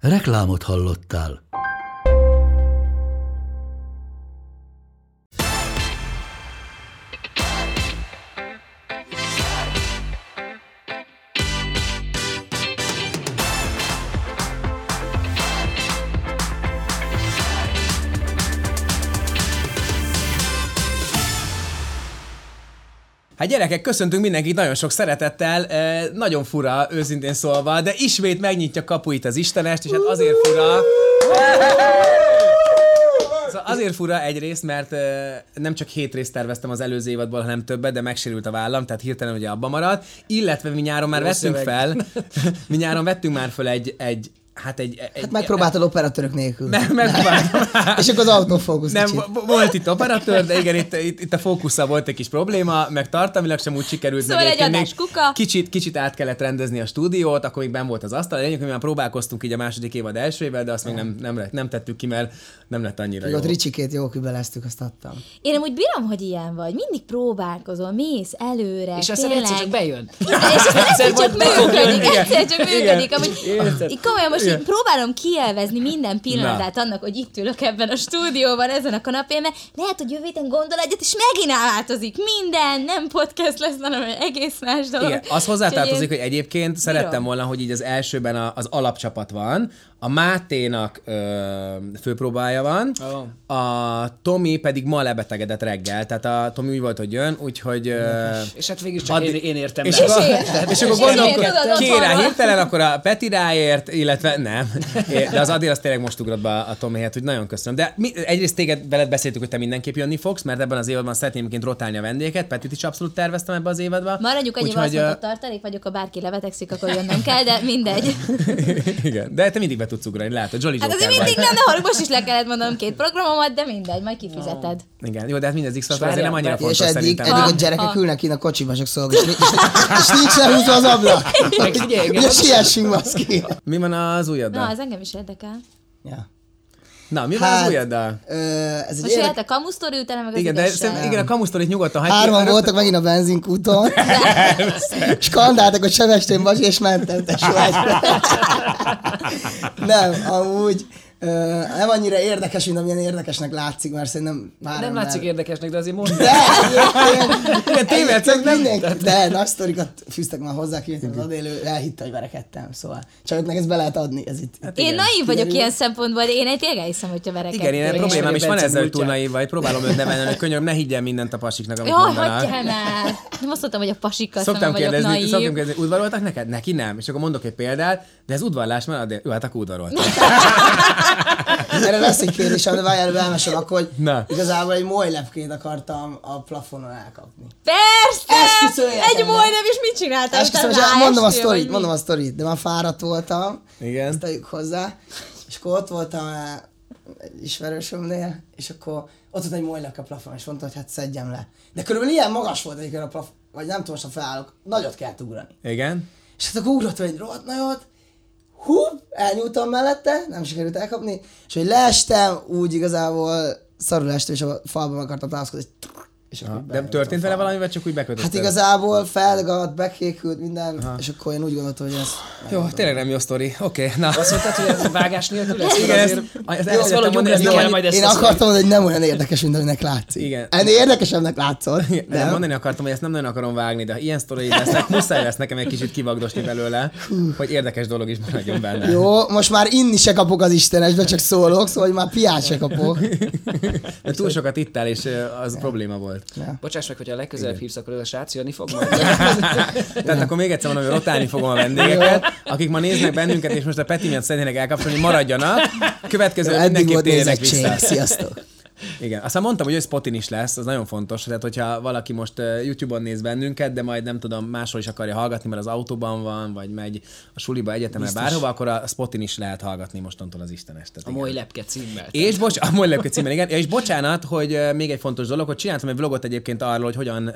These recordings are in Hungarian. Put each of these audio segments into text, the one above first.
Reklámot hallottál. Hát gyerekek, köszöntünk mindenkit nagyon sok szeretettel, nagyon fura, őszintén szólva, de ismét megnyitja kapuit az Istenest, és hát azért fura... Szóval azért fura egyrészt, mert nem csak hét részt terveztem az előző évadból, hanem többet, de megsérült a vállam, tehát hirtelen ugye abba maradt. Illetve mi nyáron már Jó vettünk szöveg. fel, mi nyáron vettünk már fel egy, egy hát egy... egy Hát megpróbáltad operatőrök nélkül. meg, megpróbáltam. És akkor az autofókusz Nem, kicsit. vo- volt itt operatőr, de igen, itt, itt, itt a fókusszal volt egy kis probléma, meg tartalmilag sem úgy sikerült. Szóval meg egy adás kuka. Kicsit, kicsit át kellett rendezni a stúdiót, akkor még ben volt az asztal. Lényeg, hogy már próbálkoztunk így a második évad elsővel, de azt még nem, nem, lett- nem tettük ki, mert nem lett annyira Még jó. ott Ricsikét jó kibeleztük, azt adtam. Én amúgy bírom, hogy ilyen vagy. Mindig próbálkozol, mész előre. És aztán egyszer csak bejön. És aztán egyszer csak működik, egyszer csak működik. Amúgy, komolyan most így próbálom kielvezni minden pillanatát Na. annak, hogy itt ülök ebben a stúdióban, ezen a kanapén, mert lehet, hogy jövő héten gondol egyet, és megint változik minden, nem podcast lesz, hanem egész más dolog. Igen, az hozzátartozik, hogy egyébként szerettem volna, hogy így az elsőben a, az alapcsapat van, a Máténak ö, főpróbája van, Ó. a Tomi pedig ma lebetegedett reggel, tehát a Tomi úgy volt, hogy jön, úgyhogy... Ö, És hát végül csak Addig- én, én értem és akkor, és akkor gondolkod, van. hirtelen, akkor a Peti ráért, illetve nem. De az Adi az tényleg most ugrott be a Tomi helyett, hogy nagyon köszönöm. De mi, egyrészt téged veled beszéltük, hogy te mindenképp jönni fogsz, mert ebben az évadban szeretném egyébként rotálni a vendégeket. Petit is abszolút terveztem ebbe az évadba. Maradjuk annyival azt mondott tartalék vagyok, ha bárki lebetegszik, akkor jönnöm kell, de mindegy. Igen, de te mindig be tudsz ugrani, látod, Jolly Hát azért mindig nem, de harag, most is le kellett mondanom két programomat, de mindegy, majd kifizeted. Igen, jó, de hát mindez x azért nem annyira várjál. És fontos eddig, szerintem. eddig a gyerekek ha. ülnek kint a kocsiban, csak szolg, és, nincs- és, és nincs lehúzva az ablak. Ugye siessünk, baszki. Mi van az újaddal? Na, az engem is érdekel. Ja. Na, mi van az Hát, újaddal? Ö, ez egy Most érdek... jöhet a kamusztori utána, meg az Igen, de szerintem, igen, a kamusztorit nyugodtan hagyj ki. Hárman Arra- voltak megint a benzinkúton. Skandáltak, hogy Sevestén vagy, és mentem tesóágyra. nem, amúgy nem annyira érdekes, mint amilyen érdekesnek látszik, mert szerintem már Nem látszik érdekesnek, de azért mondd. De, Igen, tévedsz, egyébként nem- mindenki, de nagy sztorikat fűztek már hozzá, ki az adélő, elhitte, hogy verekedtem, szóval csajoknak ezt be lehet adni, ez itt. Hát Én naív vagyok ilyen szempontból, de én egy tényleg hiszem, hogyha verekedtél. Igen, én Meg problémám is van ezzel, hogy túl naív vagy. Próbálom őt nevelni, hogy könyöröm, ne higgyen mindent a pasiknak, amit Jaj, mondanak. hagyjál már! Nem azt mondtam, hogy a pasikkal Szoktam kérdezni, naív. szoktam kérdezni, udvaroltak neked? Neki nem. És akkor mondok egy példát, de ez udvarlás, mert addig, jó, hát akkor udvaroltak. Erre lesz egy kérdésem, de várjál, elmesem akkor, hogy Na. igazából egy moly lepkét akartam a plafonon elkapni. Persze! Egy majdnem, és mit csináltál? Esküszöm, mondom a sztorit, mondom a sztorit, de már fáradt voltam, Igen. ezt tegyük hozzá, és akkor ott voltam eh, egy ismerősömnél, és akkor ott volt egy molynak a plafon, és mondta, hogy hát szedjem le. De körülbelül ilyen magas volt egyébként a plafon, vagy nem tudom, most ha felállok, nagyot kellett ugrani. Igen. És hát akkor ugrott egy rohadt nagyot, hú, elnyúltam mellette, nem sikerült elkapni, és hogy leestem, úgy igazából szarul estem, és a falban akartam támaszkodni, és és akkor benyomtam történt vele valami, vagy csak úgy bekötötted? Hát igazából feldagadt, bekékült minden, és akkor én úgy gondoltam, hogy ez... Jó, tényleg nem jó sztori. Oké, okay, na. Azt mondtad, hogy ez vágás nélkül lesz? Igen, ezt, azért... ezt elfelejtettem valahogy mondani, ezt kell nem- majd ezt Én akartam mondani, hogy nem olyan érdekes, mint aminek látszik. Igen. Ennél érdekesebbnek látszol. De Nem? mondani akartam, hogy ezt nem nagyon akarom vágni, de ilyen sztori lesznek, muszáj lesz nekem egy kicsit kivagdosni belőle, hogy érdekes dolog is maradjon benne. Jó, most már inni se kapok az Istenesbe, csak szólok, szóval hogy már piát se kapok. De túl sokat ittál, és az probléma volt. Bocsáss meg, hogyha a legközelebb hívsz, akkor ez a srác jönni fog majd. Tehát akkor még egyszer mondom, hogy rotálni fogom a vendégeket, akik ma néznek bennünket, és most a Peti miatt szeretnének elkapcsolni, maradjanak. Következő mindenképp volt nézettség. vissza. Sziasztok. Igen. Aztán mondtam, hogy ő Spotin is lesz, az nagyon fontos. Tehát, hogyha valaki most YouTube-on néz bennünket, de majd nem tudom, máshol is akarja hallgatni, mert az autóban van, vagy megy a suliba, egyetemre, bárhova, akkor a Spotin is lehet hallgatni mostantól az Istenes. Tehát A igen. Moly Lepke címmel. És bocs, a Moly Lepke címen, igen. És bocsánat, hogy még egy fontos dolog, hogy csináltam egy vlogot egyébként arról, hogy hogyan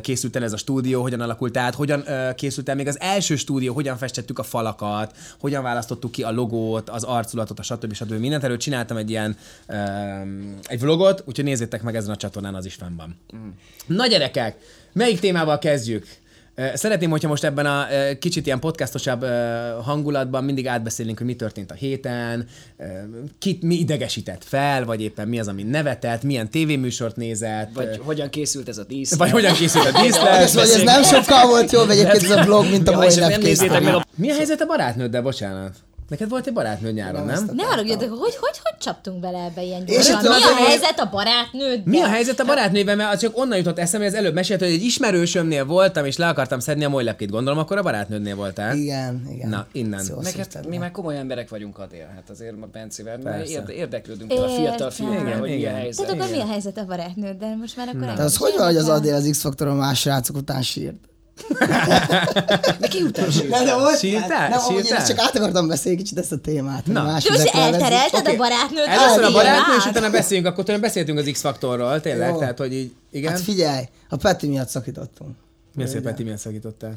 készült el ez a stúdió, hogyan alakult át, hogyan készült el még az első stúdió, hogyan festettük a falakat, hogyan választottuk ki a logót, az arculatot, a stb. stb. Mindent erről csináltam egy ilyen um, egy vlogot, úgyhogy nézzétek meg ezen a csatornán, az is fenn van. Mm. Na gyerekek, melyik témával kezdjük? Szeretném, hogyha most ebben a kicsit ilyen podcastosabb hangulatban mindig átbeszélnénk, hogy mi történt a héten, kit mi idegesített fel, vagy éppen mi az, ami nevetett, milyen tévéműsort nézett, Vagy vagy, hogyan készült ez a dísz. vagy hogyan készült a díszlet. hogy ez nem sokkal volt jobb egyébként ez a vlog, mint a mai a Mi a helyzet a barátnőddel, bocsánat? Neked volt egy barátnőd nyáron, nem? Ne haragudjatok, hogy, hogy, hogy csaptunk bele ebbe ilyen gyorsan? Mi a helyzet a barátnőddel? Mi a helyzet a barátnővel, mert az csak onnan jutott eszembe, hogy az előbb mesélt, hogy egy ismerősömnél voltam, és le akartam szedni a molylepkét. Gondolom, akkor a barátnődnél voltál. Igen, igen. Na, innen. Szó Neked, mi már komoly emberek vagyunk, Adél. Hát azért a Bencivel, mert érde, érdeklődünk a fiatal Igen, hogy mi a helyzet. Tehát akkor mi a helyzet a barátnőddel? Most már akkor De az hogy van, hogy az. Adél az X-faktoron más srácok után sírt? Után Nem, de most Sírtál? Nem, amúgy én Sírtál? ezt csak át akartam beszélni kicsit ezt a témát. Na. más De most vizekre vezetünk. elterelted Oké. a barátnőt? Először a igen, barátnő, és hát. utána beszéljünk, akkor tőlem beszéltünk az X-faktorról, tényleg, Jó. tehát, hogy így, igen. Hát figyelj, a Peti miatt szakítottunk. mi az, hogy Peti miért szakítottál?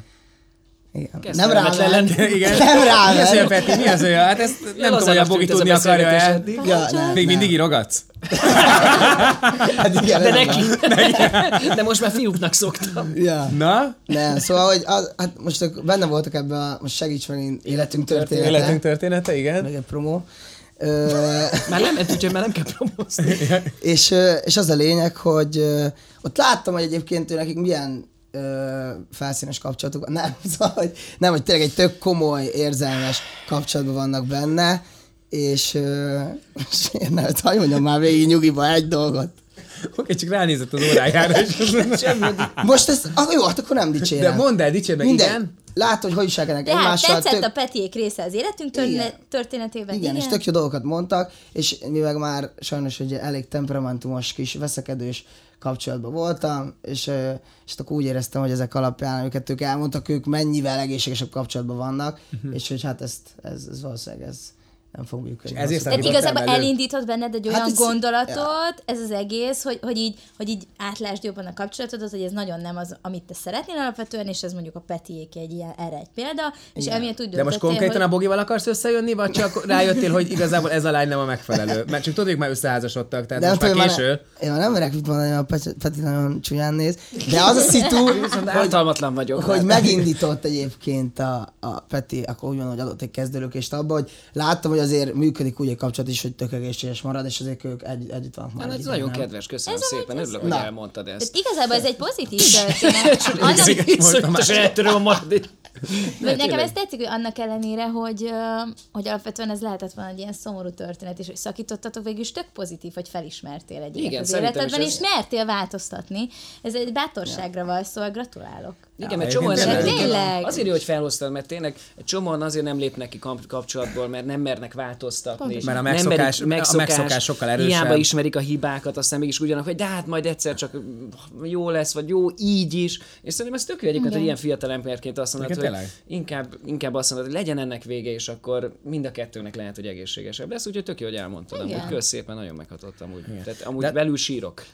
Igen. Nem rám lenni. Igen. Nem rám Mi az, ment. Peti? Mi az, a- hát ezt nem tudom, hogy a Bogi tudni akarja el. eddig. Ja, nem, Még nem. mindig írogatsz? Hát igen, De neki. De most már fiúknak szoktam. Ja. Na? Nem, szóval, hogy az, hát most benne voltak ebben a, most segíts meg én, életünk története. Életünk története, igen. Meg egy promó. Ö, Már nem úgyhogy már nem kell promózni. és, és az a lényeg, hogy ott láttam, hogy egyébként ő nekik milyen ö, felszínes kapcsolatuk. Nem, szóval, hogy, nem, hogy tényleg egy tök komoly, érzelmes kapcsolatban vannak benne, és, ö, és én nem, hogy mondjam már végig nyugiba egy dolgot. Oké, csak ránézett az órájára, és mondta, Most ez, ah, jó, hát akkor nem dicsérem. De mondd el, dicsérd meg, Minden. igen. Látod, hogy hogy De hát egymással. tetszett tök- a Petiék része az életünk történe- történetében. Igen, és tök jó dolgokat mondtak, és mivel már sajnos egy elég temperamentumos kis veszekedős kapcsolatban voltam, és, és akkor úgy éreztem, hogy ezek alapján, amiket ők elmondtak, ők mennyivel egészségesebb kapcsolatban vannak, és hogy hát ezt, ez, ez valószínűleg ez nem fog működni. ezért Tehát igazából belül? elindított benned egy olyan Hát ez- gondolatot, ez az egész, hogy, hogy, így, hogy így átlásd jobban a kapcsolatodat, hogy ez nagyon nem az, amit te szeretnél alapvetően, és ez mondjuk a Petiék egy ilyen, erre egy példa, és emiatt úgy De most konkrétan a hogy... Bogival akarsz összejönni, vagy csak rájöttél, hogy igazából ez a lány nem a megfelelő? Mert csak hogy már összeházasodtak, tehát De most már késő. már én már nem merek mit mondani, a Peti, nagyon csúnyán néz, de az a szitu, ártalmatlan vagyok. hogy megindított egyébként a, a Peti, akkor úgy van, hogy adott egy kezdőlökést abba, hogy láttam, hogy azért működik úgy egy kapcsolat is, hogy tök egészséges marad, és azért ők egy, együtt vannak már. Hát ez nagyon nem? kedves, köszönöm Ez szépen. Örülök, ez- hogy Na. elmondtad Tehát ezt. igazából ez egy pozitív történet. Annak. Vagy nekem ez tetszik, hogy annak ellenére, hogy, hogy alapvetően ez lehetett volna egy ilyen szomorú történet, és hogy szakítottatok, végül is tök pozitív, hogy felismertél egy Igen, az életedben, és ez- mertél változtatni. Ez egy bátorságra van, szóval gratulálok. Igen, mert csomóan nem, tényleg. azért jó, hogy felhoztad, mert tényleg egy csomóan azért nem lépnek ki kap- kapcsolatból, mert nem mernek változtatni. Pontosan. Mert a Nem megszokás- merik- a megszokás sokkal erősebb. Hiába ismerik a hibákat, aztán mégis ugyanak, hogy de hát majd egyszer csak jó lesz, vagy jó így is. És szerintem ez tök jó egyébként, hogy ilyen fiatal emberként azt mondod, hogy Igen, tényleg. inkább, inkább azt mondod, hogy legyen ennek vége, és akkor mind a kettőnek lehet, hogy egészségesebb lesz. Úgyhogy tök jó, hogy elmondtad. Igen. Amúgy kösz szépen, nagyon meghatottam. Úgy. Tehát amúgy De- belül sírok.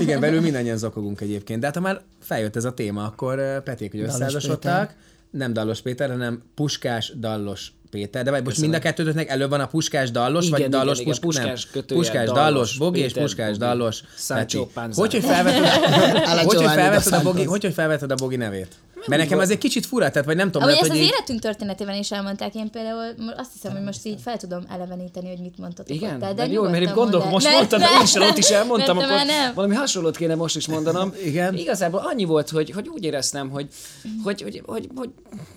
Igen, belül mindannyian zokogunk egyébként. De hát ha már feljött ez a téma, akkor ö, Peték, hogy összeházasodtak. Nem Dallos Péter, hanem Puskás Dallos Péter. De vagy most mind a kettőtöknek elő van a Puskás Dallos, Igen, vagy igen, Dallos igen, Pusk- Puskás nem. kötőjel Puskás Dallos, Dallos, Bogi és Puskás Bogi. Dallos. Sancho. Hogy, hogy felvetted, hogy, hogy, dos a Bogi, hogy, hogy felvetted a Bogi nevét? Mert nekem az egy kicsit fura, tehát vagy nem tudom, Ahogy lehet, ezt hogy az így... életünk történetében is elmondták, én például azt hiszem, hogy most így fel tudom eleveníteni, hogy mit mondtatok Igen, ott el, de jó, mert gondolok, mondd most el. mondtad, Mert- úgyse ott is elmondtam, mert akkor nem. valami hasonlót kéne most is mondanom. Igen. Igazából annyi volt, hogy, hogy úgy éreztem, hogy, hogy, hogy, hogy, hogy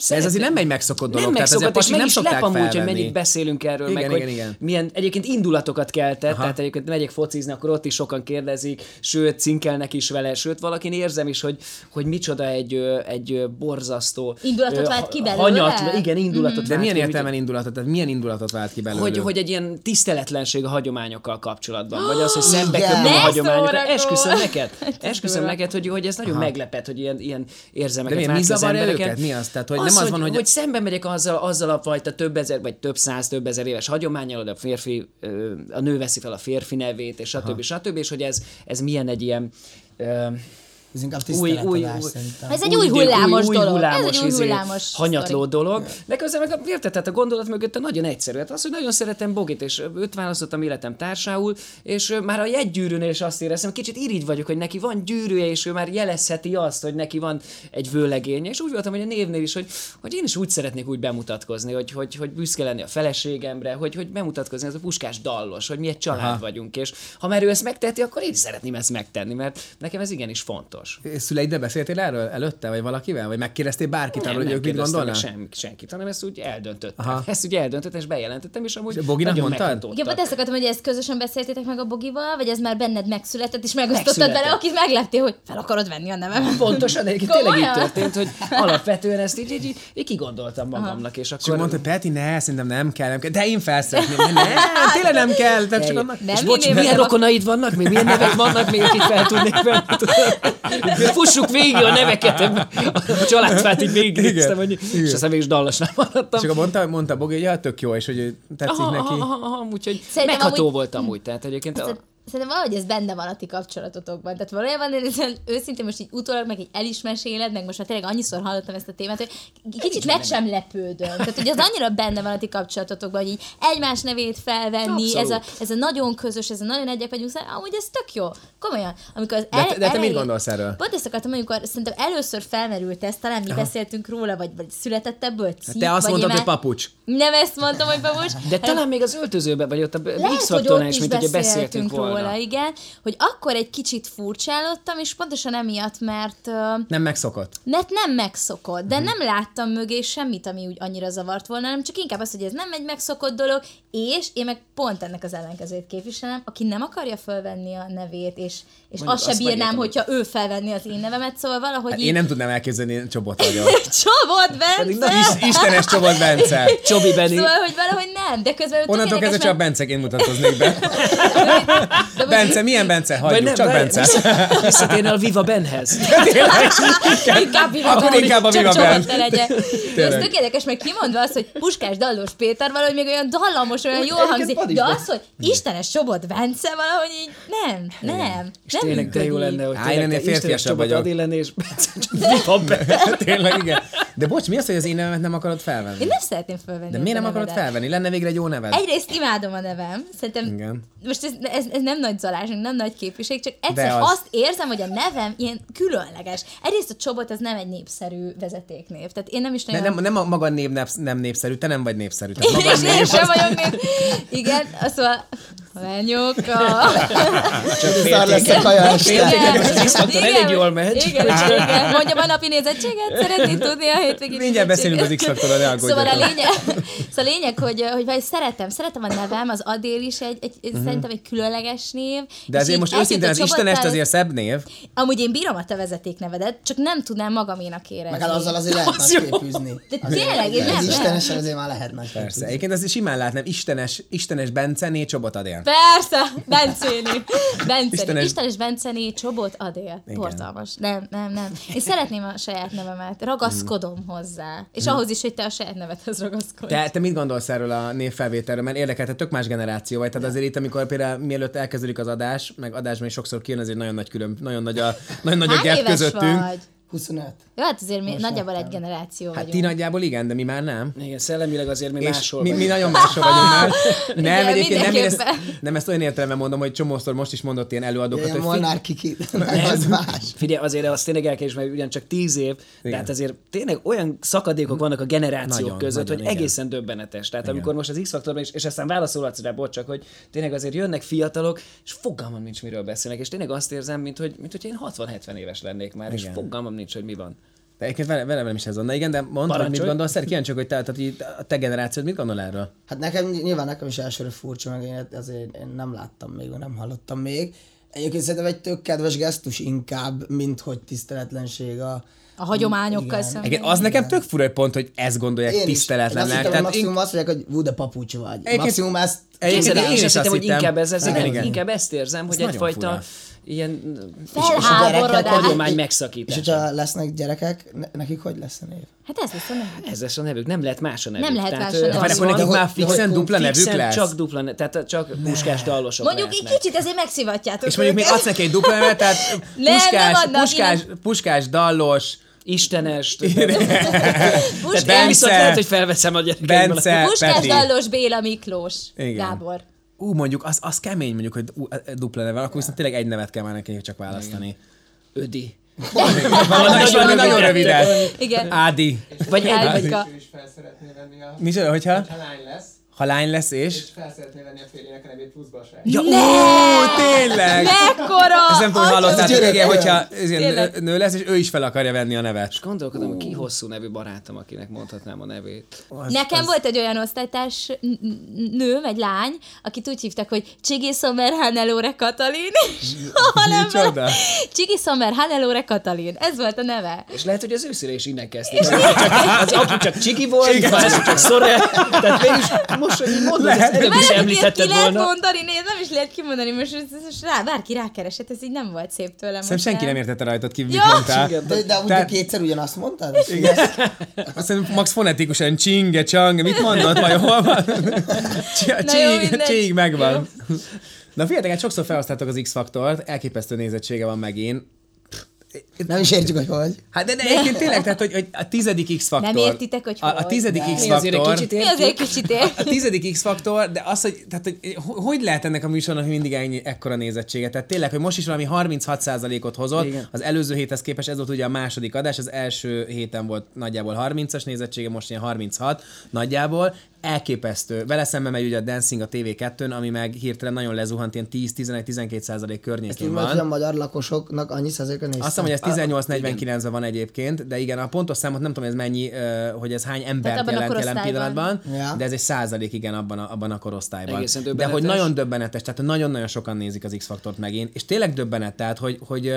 ez azért nem egy megszokott dolog, nem megszokott, és nem is szokták amúgy, hogy mennyit beszélünk erről, Igen, meg igen, hogy igen. milyen egyébként indulatokat keltett, tehát egyébként megyek focizni, akkor ott is sokan kérdezik, sőt, cinkelnek is vele, sőt, valakin érzem is, hogy, hogy micsoda egy, ö, egy borzasztó... Indulatot vált ki belőle? Hanyat, igen, indulatot De vált milyen ki, értelmen indulatot, tehát milyen indulatot vált ki belőle? hogy, hogy egy ilyen tiszteletlenség a hagyományokkal kapcsolatban, vagy az, hogy szembe Igen. köpöm a hagyományokat. Esküszöm neked, esküszöm neked, hogy, hogy ez nagyon meglepett, hogy ilyen, ilyen érzelmeket De mi- az őket? Mi az? Tehát, hogy nem az hogy, van, hogy- hogy szembe megyek azzal, azzal a fajta több ezer, vagy több száz, több ezer éves hagyományal, hogy a férfi, a nő veszi fel a férfi nevét, és stb. stb. És hogy ez, ez milyen egy ilyen Ez inkább új, új, új, szerintem. Ez egy új hullámos új, dolog. hullámos, Ez egy új izé, hullámos hanyatló sztori. dolog. De közben meg érted, tehát a gondolat mögött nagyon egyszerű. Hát az, hogy nagyon szeretem Bogit, és őt választottam életem társául, és már a jegygyűrűnél is azt éreztem, kicsit irigy vagyok, hogy neki van gyűrűje, és ő már jelezheti azt, hogy neki van egy vőlegénye. És úgy voltam, hogy a névnél is, hogy, hogy én is úgy szeretnék úgy bemutatkozni, hogy, hogy, hogy büszke lenni a feleségemre, hogy, hogy bemutatkozni ez a puskás dallos, hogy mi egy család Aha. vagyunk. És ha már ő ezt megteheti, akkor én is szeretném ezt megtenni, mert nekem ez igenis fontos. Szüleiddel beszéltél erről előtte, vagy valakivel? Vagy megkérdeztél bárkit arról, hogy ők mit gondolnak? Sem, senkit, hanem ezt úgy eldöntöttem. Aha. Ezt úgy eldöntöttem, és bejelentettem, és amúgy És Boginak nagyon mondtad? Igen, pont ezt akartam, hogy ezt közösen beszéltétek meg a Bogival, vagy ez már benned megszületett, és megosztottad vele, akit megleptél, hogy fel akarod venni a nevem. Pontosan, egyébként tényleg így történt, hogy alapvetően ezt így, így, így, így kigondoltam magamnak, és És akkor... akkor mondta, hogy Peti, ne, szerintem nem kell, nem kell. De én felszeretném. Nem, nem, tényleg nem kell. Csak annak... Nem és bocs, milyen rokonaid vannak még? Milyen nevek vannak még, akik fel tudnék venni? Fussuk végig a neveket, a családfát így végignéztem, hogy, és aztán mégis dallasnál maradtam. És akkor mondta, mondta Bogi, hogy ja, tök jó, és hogy tetszik Aha, neki. aha, aha, aha, úgyhogy Szerintem megható amúgy- volt amúgy, tehát egyébként... A, Szerintem valahogy ez benne van a ti kapcsolatotokban. Tehát valójában én őszintén most így utólag meg így el is meséled, meg most már tényleg annyiszor hallottam ezt a témát, hogy kicsit meg sem lepődöm. Tehát, hogy az annyira benne van a ti kapcsolatotokban, hogy így egymás nevét felvenni, ez a, ez a nagyon közös, ez a nagyon egyek vagyunk, szóval amúgy ez tök jó. Komolyan. Amikor az De te- de te mit elején- gondolsz erről? Pont ezt akartam, amikor szerintem először felmerült ez, talán mi beszéltünk róla, vagy, vagy született ebből cikk, Te azt mondtad, hogy papucs. Nem ezt mondtam, hogy papucs. De talán még az öltözőben, vagy ott a Lehet, hogy ott is, is mint ugye beszéltünk beszéltünk volna. róla, igen, hogy akkor egy kicsit furcsálottam, és pontosan emiatt, mert, Nem megszokott. mert nem megszokott, de nem láttam mögé semmit, ami úgy annyira zavart volna, hanem csak inkább az, hogy ez nem egy megszokott dolog, és én meg pont ennek az ellenkezőjét képviselem, aki nem akarja fölvenni a nevét, és, és Mondjuk azt se azt bírnám, megértem, hogyha ő felvenni az én nevemet, szóval valahogy Hát így... én nem tudnám elképzelni, én Csobot vagyok. Csobot, Bence! Is, Istenes Csobot Bence. Csobi Benni. Szóval, hogy valahogy nem, de közben... Onnantól kezdve csak Benceként mutatkoznék be. de Bence, milyen Bence? Hagyjuk, csak várj, Bence. vissza- Visszatérne a Viva Benhez. Inkább Viva Akkor Ben, inkább a csak Viva Ben. ez tök érdekes, meg kimondva az, hogy Puskás Dallos Péter valahogy még olyan dallamos, olyan jól hangzik. De az, hogy Istenes Csobot Bence valahogy így nem, nem. És nem tényleg de jó lenne, hogy tényleg férfiasabb vagyok. Adi lenni, és Bence csak Viva Ben. Tényleg, igen. De bocs, mi az, hogy az én nevemet nem akarod felvenni? Én nem szeretném fölvenni. De miért nem akarod felvenni? Lenne végre egy jó neved. Egyrészt imádom a nevem, szerintem Igen. most ez, ez, ez nem nagy zalás, nem nagy képviség, csak egyszer az. azt érzem, hogy a nevem ilyen különleges. Egyrészt a Csobot az nem egy népszerű vezetéknév, tehát én nem is nagyon... nem, nem a maga név nem, nem népszerű, te nem vagy népszerű. Tehát Én maga is én név sem az... vagyok nép. Igen, szóval Lenyóka. Szar lesz a X-faktor elég jól megy. Igen, igen. Mondjam a napi nézettséget, szeretnéd tudni a hétvégi Mindjárt beszélünk az X-faktorról, ne aggódjatok. Szóval a lényeg, szóval a lényeg hogy, hogy vagy szeretem, szeretem a nevem, az Adél is egy, egy uh-huh. szerintem egy különleges név. Mhm. De azért most őszintén az Istenest azért szebb név. Amúgy én bírom a te vezetéknevedet, csak nem tudnám magaménak érezni. Meg hát azzal azért lehet másképp űzni. De tényleg, én nem, Az nem. istenesen azért már lehet másképp Persze. Egyébként az simán látnám, Istenes, Istenes Bencené Csobot Adél. Persze, Bencéni. Bencéni. Istenes- Istenes, Istenes Bencéni, Csobot Adél. Borzalmas. Nem, nem, nem. Én szeretném a saját nevemet. Ragaszkodom hozzá. És ahhoz is, hogy te a saját nevedhez ragaszkodj. Te, te mit gondolsz erről a névfelvételről? Mert érdekel, te tök más generáció vagy. Tehát azért itt, amikor például mielőtt elkezdődik az adás, meg adásban is sokszor kijön, azért nagyon nagy külön, nagyon nagy a, nagyon nagy a gap közöttünk. vagy? 25. Jó, hát azért mi nagyjából egy generáció Hát vagyunk. ti nagyjából igen, de mi már nem. Igen, szellemileg azért mi És máshol mi, mi nagyon máshol vagyunk már. Nem, Igen, egyébként nem, én ezt, nem ezt olyan értelemben mondom, hogy csomószor most is mondott ilyen előadókat, Ilyen Molnár kiki. Ez más. Figyelj, azért azt tényleg el kell ismerni, ugyancsak tíz év, de Igen. hát azért tényleg olyan szakadékok vannak a generációk Nagyon, között, nagyon, hogy igen. egészen döbbenetes. Tehát amikor most az X-faktorban is, és aztán válaszolhatsz rá, bocs, csak hogy tényleg azért jönnek fiatalok, és fogalmam nincs, miről beszélnek, és tényleg azt érzem, mint hogy, mint hogy én 60-70 éves lennék már, és Igen. fogalmam nincs, hogy mi van. De egyébként vele, vele, velem is ez van. Na igen, de mondd, hogy mit gondolsz, erre kíváncsi vagyok, hogy te, tehát, a te generációd mit gondol erről? Hát nekem, nyilván nekem is elsőre furcsa, meg én azért én nem láttam még, vagy nem hallottam még. Egyébként szerintem egy tök kedves gesztus inkább, mint hogy tiszteletlenség a, A hagyományokkal szemben. Igen, az nekem tök fura hogy pont, hogy ezt gondolják Én is. Én azt tiszteletlennek. hittem, hogy Tehát maximum azt mondják, hogy vú, de papucs vagy. Egyébként- Maximum ezt Egyébként én én is azt hittem, hogy inkább ez, ez Igen, igen, inkább ezt érzem, hogy nagyon egyfajta fura. Ilyen Felháborodás. hagyomány És megszakítás. hogyha lesznek gyerekek, ne- nekik hogy lesz a név? Hát ez lesz a nem. Ez lesz a nevük, nem lehet más a nevük. Nem lehet Tehát, más a nevük. akkor nekik hogy már fixen dupla nevük fixen lesz? Csak dupla, ne- tehát csak puskás dallosok Mondjuk egy lehetnek. kicsit azért megszivatjátok És mondjuk még adsz neki egy dupla nevet, tehát nem puskás, adnak, puskás, puskás, dallos, Istenes. Puskás, viszont Bence. lehet, hogy felveszem a gyerekeimből. Bence, Puskás Peti. Dallos Béla Miklós. Igen. Gábor. Ú, mondjuk, az, az kemény mondjuk, hogy ú, a- dupla neve, akkor viszont tényleg egy nevet kell már neki csak választani. Ödi. Valami nagyon rövidet. Igen. Ádi. Vagy egy, a... Micsoda, hogyha? Ha lány lesz, Ha lány lesz és... és fel szeretné venni a férjének a nevét pluszba a. Ja, ó, tényleg! Mekkora! Ezt nem tudom, hogy Az- hallottátok, igen, hogyha ez ilyen nő- lesz, és ő is fel akarja venni a nevet. Gondolkodom, hogy ki hosszú nevű barátom, akinek mondhatnám a nevét. Nekem volt egy olyan osztálytárs nő, vagy lány, akit úgy hívtak, hogy Csigi Sommer Hannelore Katalin. Hanem Micsoda? Csigi Sommer Hannelore Katalin. Ez volt a neve. És lehet, hogy az őszére is innen kezdték. Az, az apu csak csiki volt, az csak szore. Tehát mégis most, hogy így mondod, ezt előbb is Mert ki említetted lehet volna. mondani, nézd, nem is lehet kimondani, most ez, ez rá, bárki rákeresett, ez így nem volt szép tőlem. Szerintem most senki el. nem értette rajtad ki, mit mondtál. De, de úgy Tehát- te kétszer ugyanazt mondtad? Igen. Azt hiszem, Max fonetikusan csinge, csang, mit mondott, vagy hol van? Csi- Na jó, Csíg, mindegy. csíg megvan. Na figyeljetek, hát sokszor felhasználtok az X-faktort, elképesztő nézettsége van megint. Nem is értjük, hogy hogy. Hát de, de egyébként tényleg, tehát, hogy, hogy a tizedik X-faktor. Nem értitek, hogy a, a hogy? tizedik Mi azért egy X-faktor. kicsit Mi azért kicsit ér. A tizedik X-faktor, de az, hogy, tehát, hogy ho- hogy lehet ennek a műsornak mindig ennyi, ekkora nézettsége? Tehát tényleg, hogy most is valami 36%-ot hozott, Igen. az előző héthez képest ez volt ugye a második adás, az első héten volt nagyjából 30-as nézettsége, most ilyen 36 nagyjából, elképesztő. Vele szemben megy ugye a Dancing a TV2-n, ami meg hirtelen nagyon lezuhant, ilyen 10-11-12 százalék Ezt környékén így van, hogy a magyar lakosoknak annyi százaléka nézte. Azt hiszem, hogy ez 18-49-ben van egyébként, de igen, a pontos számot nem tudom, ez mennyi, hogy ez hány embert jelent jelen pillanatban, Ja. de ez egy százalék igen abban a, abban a korosztályban. De hogy nagyon döbbenetes, tehát nagyon-nagyon sokan nézik az X-faktort megint, és tényleg döbbenet, tehát hogy, hogy,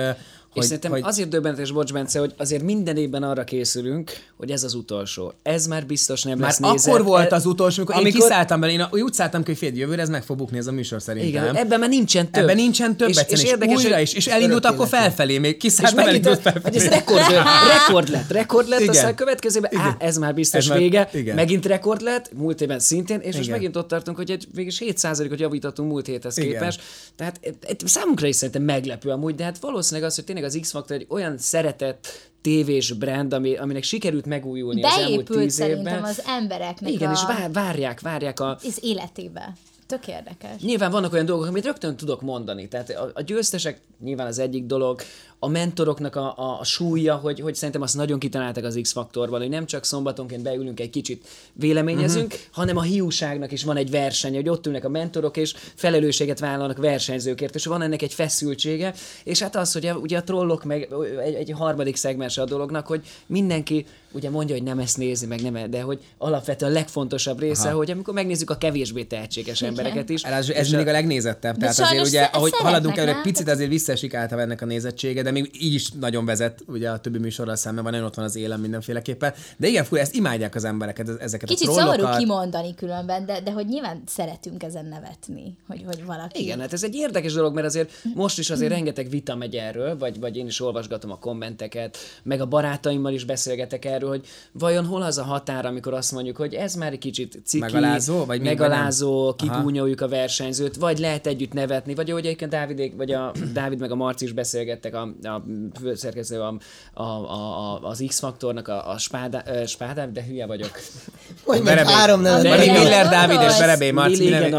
És szerintem hogy azért döbbenetes, bocs Bence, hogy azért minden évben arra készülünk, hogy ez az utolsó. Ez már biztos nem már lesz akkor volt az utolsó, amikor, amikor- én kiszálltam bele, én úgy szálltam ki, hogy fél jövőre ez meg fog bukni ez a műsor szerintem. Igen, ebben már nincsen több. Ebben nincsen több és, egyszerűen, és, érdekes, újra is, és elindult akkor felfelé, még és kiszálltam, elindult hogy ez felfelé. rekord, rekord lett, rekord lett, Igen. aztán a következőben, á, ez már biztos Ez már- vége, igen. megint rekord lett, múlt évben szintén, és most Igen. megint ott tartunk, hogy egy, végig 7%-ot javítottunk múlt héthez képest. Tehát e- e- számunkra is szerintem meglepő amúgy, de hát valószínűleg az, hogy tényleg az X-Factor egy olyan szeretett tévés brand, ami, aminek sikerült megújulni az elmúlt Beépült tíz évben. az embereknek Igen, a, és vár, várják, várják a, az életébe. Tök érdekes. Nyilván vannak olyan dolgok, amit rögtön tudok mondani. Tehát a, a győztesek nyilván az egyik dolog, a mentoroknak a, a, a súlya, hogy, hogy szerintem azt nagyon kitaláltak az X-faktorban, hogy nem csak szombatonként beülünk egy kicsit véleményezünk, uh-huh. hanem a hiúságnak is van egy verseny, hogy ott ülnek a mentorok, és felelősséget vállalnak versenyzőkért, és van ennek egy feszültsége, és hát az, hogy a, ugye a trollok meg egy, egy harmadik szegmens a dolognak, hogy mindenki ugye mondja, hogy nem ezt nézi, meg nem, de hogy alapvetően a legfontosabb része, Aha. hogy amikor megnézzük a kevésbé tehetséges embereket is. Ez és mindig a- a legnézettebb. Tehát azért ugye, ahogy haladunk előre, picit azért visszaesik általában ennek a nézettsége, de még így is nagyon vezet, ugye a többi műsorral szemben van, nagyon ott van az élen mindenféleképpen. De igen, fú, ezt imádják az embereket, ez- ezeket Kicsit a trollokat. kimondani különben, de, de hogy nyilván szeretünk ezen nevetni, hogy, hogy valaki... Igen, hát ez egy érdekes dolog, mert azért most is azért rengeteg vita megy erről, vagy, vagy én is olvasgatom a kommenteket, meg a barátaimmal is beszélgetek erről, hogy vajon hol az a határ, amikor azt mondjuk, hogy ez már egy kicsit ciki, Megalázó, vagy megalázó, kigúnyoljuk a versenyzőt, vagy lehet együtt nevetni, vagy ahogy egyébként Dávidék, vagy a Dávid meg a Marci is beszélgettek, a, a főszerkesztő a, a, a, a, az X-faktornak, a, a spádá, ö, spádá, de hülye vagyok. Hogy meg három nevet. Miller Dávid és? Verebé Marci. Igen,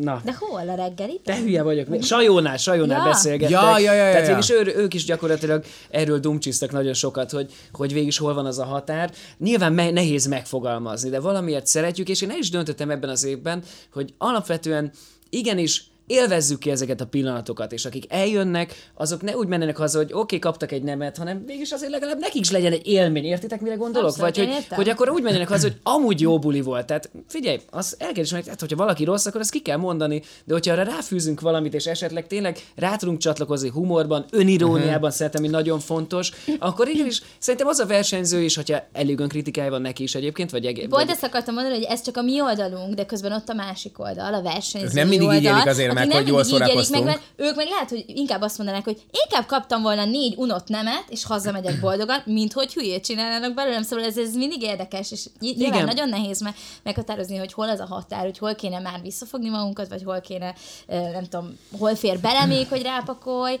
na, De hol a reggeli? te hülye vagyok. Sajónál, Sajónál Ja. beszélgettek. Ja, ja, ja, ja, Tehát ja. végig ő, ők is gyakorlatilag erről dumcsiztak nagyon sokat, hogy, hogy végig hol van az a határ. Nyilván me- nehéz megfogalmazni, de valamiért szeretjük, és én el is döntöttem ebben az évben, hogy alapvetően igenis élvezzük ki ezeket a pillanatokat, és akik eljönnek, azok ne úgy menjenek haza, hogy oké, okay, kaptak egy nemet, hanem mégis azért legalább nekik is legyen egy élmény, értitek, mire gondolok? Abszolút, Vagy hogy, hogy akkor úgy menjenek haza, hogy amúgy jó buli volt. Tehát figyelj, az el kell ismerni, tehát hogyha valaki rossz, akkor azt ki kell mondani, de hogyha arra ráfűzünk valamit, és esetleg tényleg rá tudunk csatlakozni humorban, öniróniában, uh-huh. szerintem, ami nagyon fontos, akkor igenis, szerintem az a versenyző is, hogyha elég önkritikái van neki is egyébként, vagy, eg- Pont vagy ezt akartam mondani, hogy ez csak a mi oldalunk, de közben ott a másik oldal, a versenyző nem mindig így oldal, élik azért meg, nem hogy jól élik meg, szórakoztunk. mert ők meg lehet, hogy inkább azt mondanák, hogy inkább kaptam volna négy unott nemet, és hazamegyek boldogan, mint hogy hülyét csinálnának belőlem, szóval ez, ez mindig érdekes, és ny- nyilván Igen. nagyon nehéz me- meghatározni, hogy hol az a határ, hogy hol kéne már visszafogni magunkat, vagy hol kéne, nem tudom, hol fér bele még, hogy rápakolj.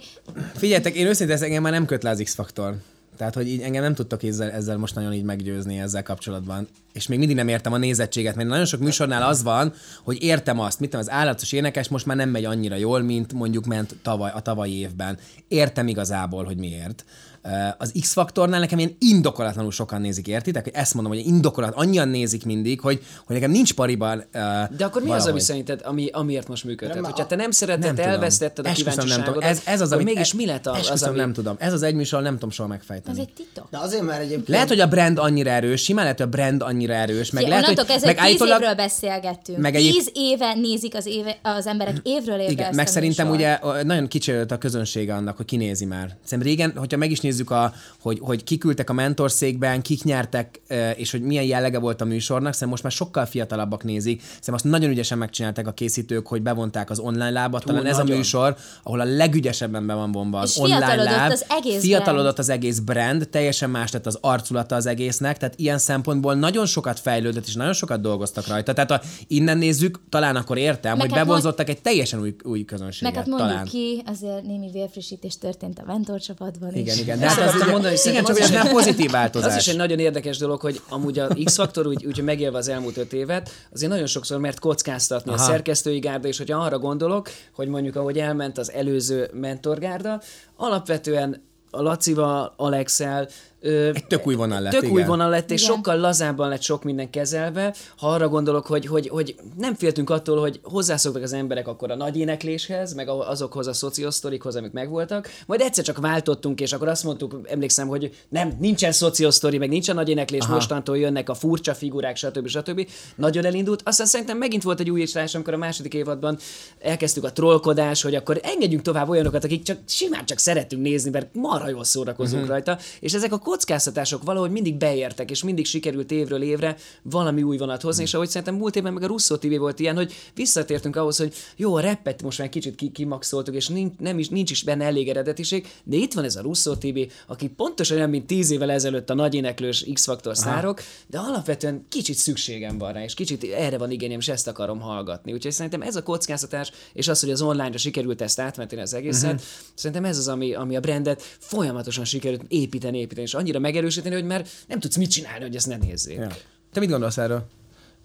Figyeljetek, én őszintén ez engem már nem köt le az X-faktor. Tehát, hogy így engem nem tudtok ezzel, ezzel most nagyon így meggyőzni ezzel kapcsolatban. És még mindig nem értem a nézettséget, mert nagyon sok műsornál az van, hogy értem azt, mit az állatos énekes most már nem megy annyira jól, mint mondjuk ment tavaly, a tavalyi évben. Értem igazából, hogy miért. Ö, Az X-faktornál nekem ilyen indokolatlanul sokan nézik, értitek? Hogy ezt mondom, hogy indokolat, annyian nézik mindig, hogy, hogy nekem nincs pariban. ö, De akkor mi az, valahogy. ami szerinted, ami, amiért most működhet? Nem, Hogyha te nem szereted, Nem tudom. elvesztetted a Esküszöm, nem tudom. kíváncsiságodat, Ez, ez az, amit, mégis mi lett az, az ami... nem tudom. Ez az egy műsor, nem tudom soha Ez megfejteni. egy titok. De azért, mert egyébként... Lehet, hogy a brand annyira erős, simán lehet, hogy a brand annyira erős, meg Meg lehet, hogy meg tíz állítólag, évről beszélgettünk. meg egyéb- Tíz éve nézik az, éve, az emberek évről évre igen, meg szerintem ugye nagyon kicserült a közönsége annak, hogy kinézi már. Szerintem régen, hogyha meg is nézzük, a, hogy, hogy kiküldtek a mentorszékben, kik nyertek, és hogy milyen jellege volt a műsornak, szerintem most már sokkal fiatalabbak nézik. Szerintem azt nagyon ügyesen megcsinálták a készítők, hogy bevonták az online lábat. Talán ez a nagyon. műsor, ahol a legügyesebben be van vonva az És online fiatalodott láb. az egész fiatalodott brand. az egész brand, teljesen más lett az arculata az egésznek, tehát ilyen szempontból nagyon sokat fejlődött, és nagyon sokat dolgoztak rajta. Tehát ha innen nézzük, talán akkor értem, Meg hogy hát bevonzottak egy teljesen új, új közönséget. Meg hát mondjuk talán. ki, azért némi vérfrissítés történt a Ventor csapatban is. Igen, igen. De hát az akartam ugye, mondani, hogy igen, csak hogy ez egy- pozitív változás. Az is egy nagyon érdekes dolog, hogy amúgy a X-faktor úgy, úgy megélve az elmúlt öt évet, azért nagyon sokszor mert kockáztatni Aha. a szerkesztői gárda, és hogyha arra gondolok, hogy mondjuk ahogy elment az előző mentorgárda, alapvetően a Lacival, Alexel, ö, Egy tök új vonal lett, Tök új igen. vonal lett, és Igen. sokkal lazábban lett sok minden kezelve. Ha arra gondolok, hogy, hogy, hogy nem féltünk attól, hogy hozzászoktak az emberek akkor a nagy énekléshez, meg azokhoz a szociosztorikhoz, amik megvoltak, majd egyszer csak váltottunk, és akkor azt mondtuk, emlékszem, hogy nem, nincsen szociosztori, meg nincsen nagy éneklés, Aha. mostantól jönnek a furcsa figurák, stb. stb. Nagyon elindult. Aztán szerintem megint volt egy új észlelés, amikor a második évadban elkezdtük a trollkodás, hogy akkor engedjünk tovább olyanokat, akik csak simán csak szeretünk nézni, mert marha jól szórakozunk uh-huh. rajta, és ezek a kockáztatások valahogy mindig beértek, és mindig sikerült évről évre valami új vonat hozni, és ahogy szerintem múlt évben meg a Russo TV volt ilyen, hogy visszatértünk ahhoz, hogy jó, a rappet most már kicsit ki- kimaxoltuk, és nincs, nem is, nincs is benne elég eredetiség, de itt van ez a Russo TV, aki pontosan olyan, mint tíz évvel ezelőtt a nagy éneklős X-faktor szárok, de alapvetően kicsit szükségem van rá, és kicsit erre van igényem, és ezt akarom hallgatni. Úgyhogy szerintem ez a kockáztatás, és az, hogy az online-ra sikerült ezt átmenteni az egészet, Mhm. uh-huh. szerintem ez az, ami, ami a brandet folyamatosan sikerült építeni, építeni, és annyira megerősíteni, hogy már nem tudsz mit csinálni, hogy ezt ne nézzék. Ja. Te mit gondolsz erről?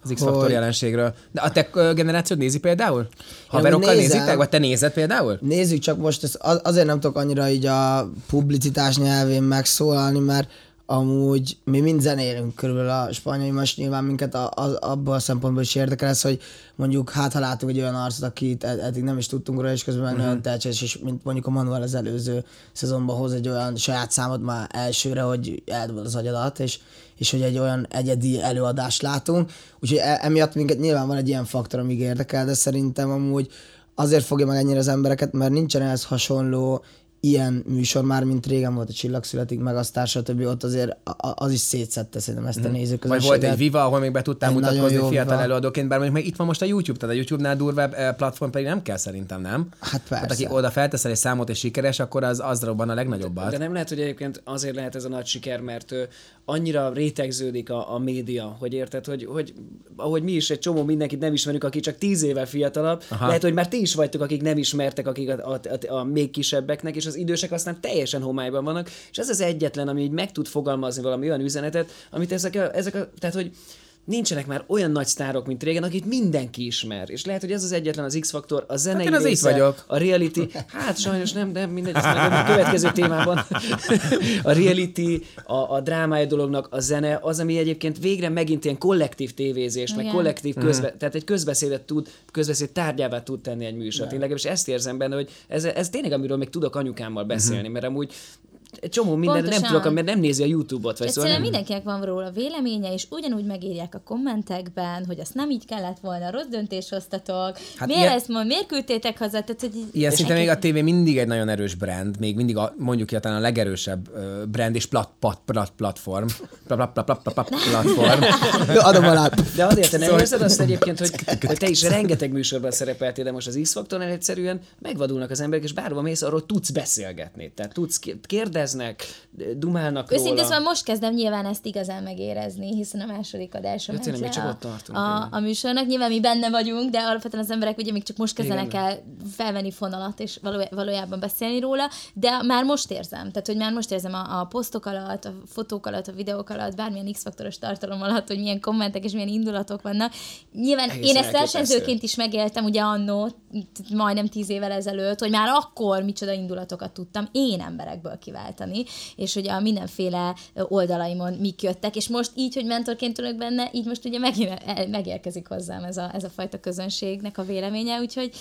Az X-faktor Hogy- jelenségről. De a te generációd nézi például? Haverokkal nézitek? Vagy te nézed például? Nézzük csak most, ezt az- azért nem tudok annyira így a publicitás nyelvén megszólalni, mert amúgy mi mind zenélünk körülbelül a spanyol, most nyilván minket a, a, abból a szempontból is érdekel ez, hogy mondjuk hát ha látunk egy olyan arcot, akit ed- eddig nem is tudtunk róla, és közben meg nagyon tehetséges, és mint mondjuk a Manuel az előző szezonban hoz egy olyan saját számot már elsőre, hogy eldobod az agyadat, és, és hogy egy olyan egyedi előadást látunk. Úgyhogy e- emiatt minket nyilván van egy ilyen faktor, amíg érdekel, de szerintem amúgy azért fogja meg ennyire az embereket, mert nincsen ehhez hasonló ilyen műsor már, mint régen volt a Csillagszületik, meg aztán stb. Ott azért az is szétszette szerintem ezt a Vagy nézőközönséget. volt egy Viva, ahol még be tudtál Egy mutatkozni fiatal Viva. előadóként, bár mondjuk még itt van most a YouTube, tehát a YouTube-nál durvább eh, platform pedig nem kell szerintem, nem? Hát Tehát aki persze. oda felteszel egy számot és sikeres, akkor az, az robban a legnagyobbat. De nem lehet, hogy egyébként azért lehet ez a nagy siker, mert annyira rétegződik a, a média, hogy érted, hogy, hogy ahogy mi is egy csomó mindenkit nem ismerünk, aki csak tíz évvel fiatalabb, Aha. lehet, hogy már ti is vagytok, akik nem ismertek, akik a, a, a, a még kisebbeknek, és az idősek aztán teljesen homályban vannak, és ez az egyetlen, ami így meg tud fogalmazni valami olyan üzenetet, amit ezek a, ezek a tehát hogy nincsenek már olyan nagy sztárok, mint régen, akit mindenki ismer. És lehet, hogy ez az egyetlen az X-faktor, a zenei Hát én az itt része, vagyok. a reality, hát sajnos nem, de mindegy, ezt majd a következő témában. a reality, a, a drámája dolognak, a zene, az, ami egyébként végre megint ilyen kollektív tévézés, meg Igen. kollektív Mhm. közbe, tehát egy közbeszédet tud, közbeszéd tárgyává tud tenni egy műsort. Én legalábbis ezt érzem benne, hogy ez, ez tényleg, amiről még tudok anyukámmal beszélni, mert amúgy egy csomó minden nem tudok, mert nem nézi a YouTube-ot, vagy szóval Egyszerűen nem, mindenkinek van róla véleménye, és ugyanúgy megírják a kommentekben, hogy azt nem így kellett volna, rossz döntést hoztatok, Hát miért ilyen- ezt ma, miért küldtétek haza, tehát hogy így- Ilyen szinte még a tévé mindig egy nagyon erős brand, még mindig a, mondjuk ki, talán a legerősebb brand és plat, plat, plat, platform. Plat, plat, plat, plat, plat, platform. Adom alá. De azért te nem Szóval- érzed azt egyébként, hogy, hogy te is rengeteg műsorban szerepeltél, de most az X-faktornál egyszerűen megvadulnak az emberek, és bárhova mész, arról tudsz beszélgetni. Tehát tudsz, kérdeznek, dumálnak Őszintén róla. szóval most kezdem nyilván ezt igazán megérezni, hiszen a második adása Ja, tényleg, le még csak a, ott tartunk, a, igen. a, műsornak. Nyilván mi benne vagyunk, de alapvetően az emberek ugye még csak most kezdenek el felvenni fonalat és való, valójában beszélni róla, de már most érzem. Tehát, hogy már most érzem a, a posztok alatt, a fotók alatt, a videók alatt, bármilyen X-faktoros tartalom alatt, hogy milyen kommentek és milyen indulatok vannak. Nyilván Egészen én ezt versenyzőként is megéltem ugye annó, majdnem tíz évvel ezelőtt, hogy már akkor micsoda indulatokat tudtam én emberekből kiváltani, és hogy a mindenféle oldalaimon mik jöttek, és most így, hogy mentorként ülök benne, így most ugye megint megérkezik hozzám ez a, ez a fajta közönségnek a véleménye, úgyhogy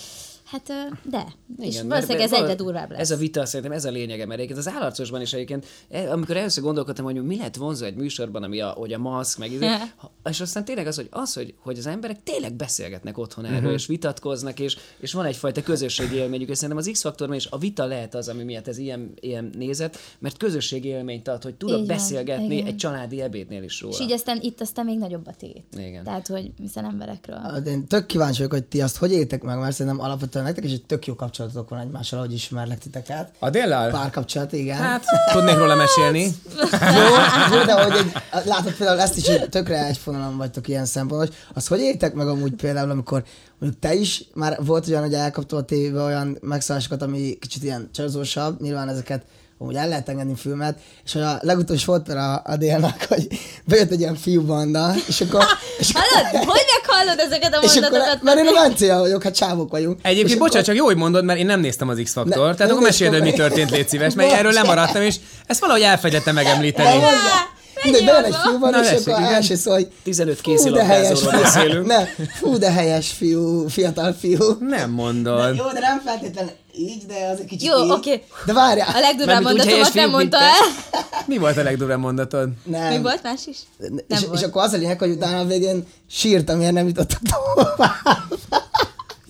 hát de. Igen, és valószínűleg ez mert egyre durvább lesz. Ez a vita szerintem ez a lényege, mert egyébként az állarcosban is egyébként, eh, amikor először gondolkodtam, hogy mi lehet vonzó egy műsorban, ami a, hogy a maszk, meg izé, és aztán tényleg az, hogy az, hogy, hogy az emberek tényleg beszélgetnek otthon erről, Mhm. és vitatkoznak, és, és van egyfajta közösségi élményük, és szerintem az X-faktorban is a vita lehet az, ami miatt ez ilyen, ilyen nézet, mert közösségi élményt ad, hogy tudok van, beszélgetni igen. egy családi ebédnél is róla. és így aztán itt aztán még nagyobb a tét. Igen. Tehát, hogy hiszen emberekről. Hát Én tök kíváncsi vagyok, hogy ti azt hogy éltek meg, mert szerintem alapvetően nektek is egy tök jó kapcsolatotok van egymással, ahogy ismerlek titeket. A déllal? Párkapcsolat, igen. Hát, tudnék róla mesélni. Jó, jó, de hogy egy, látod például ezt is, hogy tökre egy fonalon vagytok ilyen szempontból, hogy azt hogy éltek meg amúgy például, amikor mondjuk te is már volt olyan, hogy elkaptál a tévébe olyan megszállásokat, ami kicsit ilyen csazósabb, nyilván ezeket amúgy el lehet engedni filmet, és hogy a legutolsó volt például a, a délnak, hogy bejött egy ilyen fiú banda, és akkor, és akkor, Hallod? Hogy meghallod ezeket a és akkor mondatokat? mert én a Mencél vagyok, hát csávok vagyunk. Egyébként, És bocsánat, akkor- csak jó, hogy mondod, mert én nem néztem az X-faktort, tehát akkor meséld, hogy mi történt, légy szíves, mert erről lemaradtam, és ezt valahogy elfegyettem megemlíteni. Mindegy, bejön egy fiú van, Na, és tessék, akkor igen. első szó, hogy 15 fú, de helyes kézilabdázóról fiú. beszélünk. Ne, fú, de helyes fiú, fiatal fiú. Nem mondod. Jó, de nem feltétlenül így, de az egy kicsit Jó, oké. De várjál. A legdurvább mondatomat nem mondta el. Mi volt a legdurvább mondatod? Nem. Mi volt más is? Nem és, volt. és akkor az a lényeg, hogy utána a végén sírtam, miért nem jutottak tovább.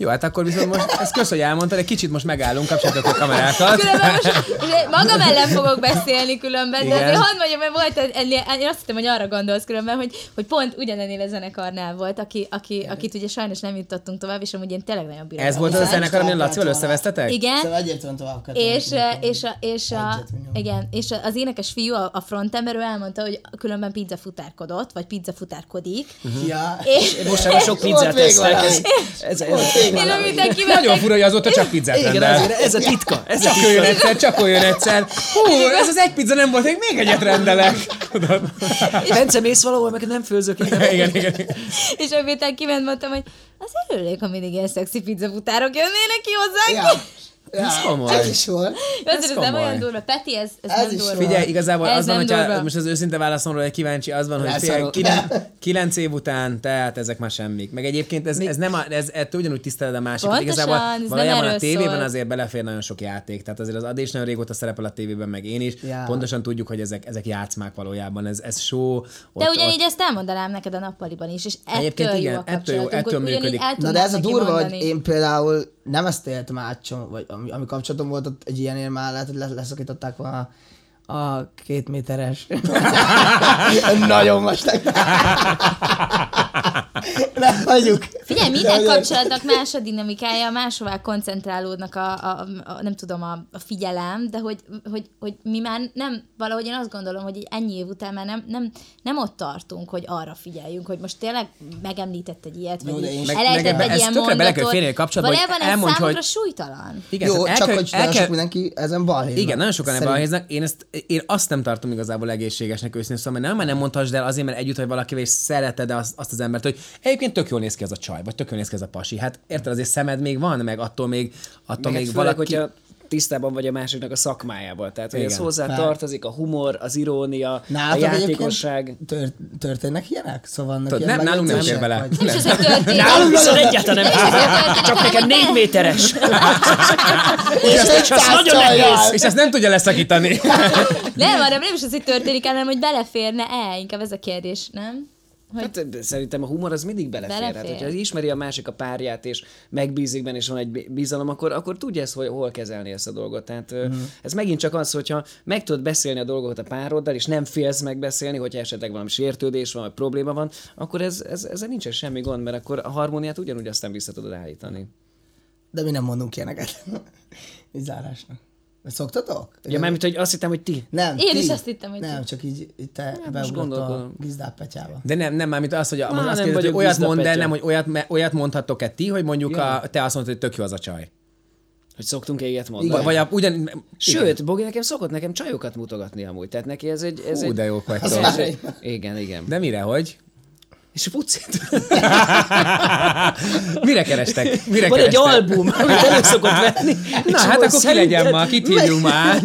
Jó, hát akkor viszont most, ezt kösz, hogy elmondtad, egy kicsit most megállunk, kapcsoljatok a kamerákat. Különben most magam ellen fogok beszélni különben, de Igen. azért hadd mondjam, mert volt ennél, én azt hittem, hogy arra gondolsz különben, hogy, hogy pont ugyanennél a zenekarnál volt, aki, aki, akit ugye sajnos nem jutottunk tovább, és amúgy én tényleg nagyon bírom. Ez volt az a zenekar, amin Lacival összevesztetek? Igen, Szóval egyértelműen tovább kell és, tenni. és, a, és, a, Egyet igen, és a- az énekes fiú, a, a frontember, ő elmondta, hogy különben pizza futárkodott, vagy pizza futárkodik. Ja. És, Most már sok pizzát még esznek. valami. Ez, ez, ez, Én valami. amikor Nagyon fura, hogy azóta csak pizzát igen, rendel. azért ez a titka. Ez a Csak olyan egyszer, csak olyan egyszer. Hú, ez az egy pizza nem volt, még még egyet rendelek. Bence, mész valahol, meg nem főzök itt. Igen, igen. és amikor kiment, mondtam, hogy az örülnék, ha mindig ilyen szexi pizza futárok jönnének ki hozzánk. Ja. Ja, komoly. Ez is volt. Ez, ez nem komoly. olyan durva. Peti, ez, ez, Ez nem is durva. Figyelj, igazából Ez az van, nem hogyha durva. most az őszinte válaszomról egy kíváncsi, az van, hogy fél, kilen, kilenc év után, tehát ezek már semmik. Meg egyébként ez, ez nem, a, ez, ettől ugyanúgy tiszteled a másikat. Pontosan, Igazából ez nem valójában a tévében szól. azért belefér nagyon sok játék. Tehát azért az Adés nagyon régóta szerepel a tévében, meg én is. Ja. Pontosan tudjuk, hogy ezek, ezek játszmák valójában. Ez, ez show. De ugyanígy ezt elmondanám neked a nappaliban is, és ettől Egyébként jó igen, a ettől jó, ettől működik. Na de ez a durva, hogy én például nem ezt éltem át, vagy ami, ami kapcsolatom volt ott egy ilyenért már lehet, hogy lesz- leszakították volna a két méteres. Nagyon vastag. Ne, hagyjuk. Figyelj, minden De- kapcsolatnak más a dinamikája, máshová koncentrálódnak a, a, a nem tudom, a, a figyelem, de hogy, hogy, hogy mi már nem, valahogy én azt gondolom, hogy ennyi év után már nem, nem, nem ott tartunk, hogy arra figyeljünk, hogy most tényleg megemlített egy ilyet, Jó, vagy sem- elejtett meg egy ez ilyen tökre bele kell mondatot. férni egy kapcsolatba, hogy Valójában ez számomra hogy- súlytalan. Igen, Jó, el csak kell- hogy el kell- sok mindenki ezen balhé. Igen, nagyon sokan ebben helyeznek. Én, ezt, én azt nem tartom igazából egészségesnek őszintén, szóval mert nem, már nem mondhassd el azért, mert együtt vagy valakivel, és szereted azt, azt az embert, hogy egyébként tök jól néz ki ez a csaj, vagy tök jól néz ki ez a pasi. Hát érted, azért szemed még van, meg attól még, attól még hát főleg, valaki... hogyha tisztában vagy a másiknak a szakmájával. Tehát, hogy ez Igen. hozzá Pár- tartozik a humor, az irónia, a Nálatok játékosság. egyébként tört, történnek ilyenek? Szóval vannak Tudod, ilyen nem, nálunk nem fér bele. vagy- Nem. Nálunk viszont egyáltalán nem. Csak nekem négy méteres. És nagyon nehéz. És ezt nem tudja leszakítani. Nem, hanem nem is az, hogy történik, hanem hogy beleférne-e, inkább ez a kérdés, nem? Hogy Hát de szerintem a humor az mindig belefér. Belefér. Hát, hogyha ismeri a másik a párját, és megbízik benne, és van egy bizalom, akkor, akkor tudja ezt, hogy hol kezelni ezt a dolgot. Tehát mm. ez megint csak az, hogyha meg tudod beszélni a dolgokat a pároddal, és nem félsz megbeszélni, hogyha esetleg valami sértődés van, vagy probléma van, akkor ez, ez, ezzel nincsen semmi gond, mert akkor a harmóniát ugyanúgy aztán vissza tudod állítani. De mi nem mondunk ilyeneket. Így zárásnak. Vagy szoktatok? Ja, mármint, hogy azt hittem, hogy ti. Nem, Én ti. is azt hittem, hogy Nem, ti. csak így, így te most beugrott a gondolkodom. gizdáp petyába. De nem, nem, mármint az, hogy, a, Má, azt nem kérdez, hogy olyat el, Petya. nem, hogy olyat, olyat mondhattok-e ti, hogy mondjuk a, te azt mondod, hogy tök jó az a csaj. Hogy szoktunk-e ilyet mondani. Vagy, vagy a, ugyan, Sőt, Bogi nekem szokott nekem csajokat mutogatni amúgy, tehát neki ez egy... Ez Hú, egy de jók vagytok. igen, igen. De mire, hogy? És pucit. Mire kerestek? Mire Van egy album, amit elő szokott venni. Na, hát akkor ki legyen ma, kit hívjunk már?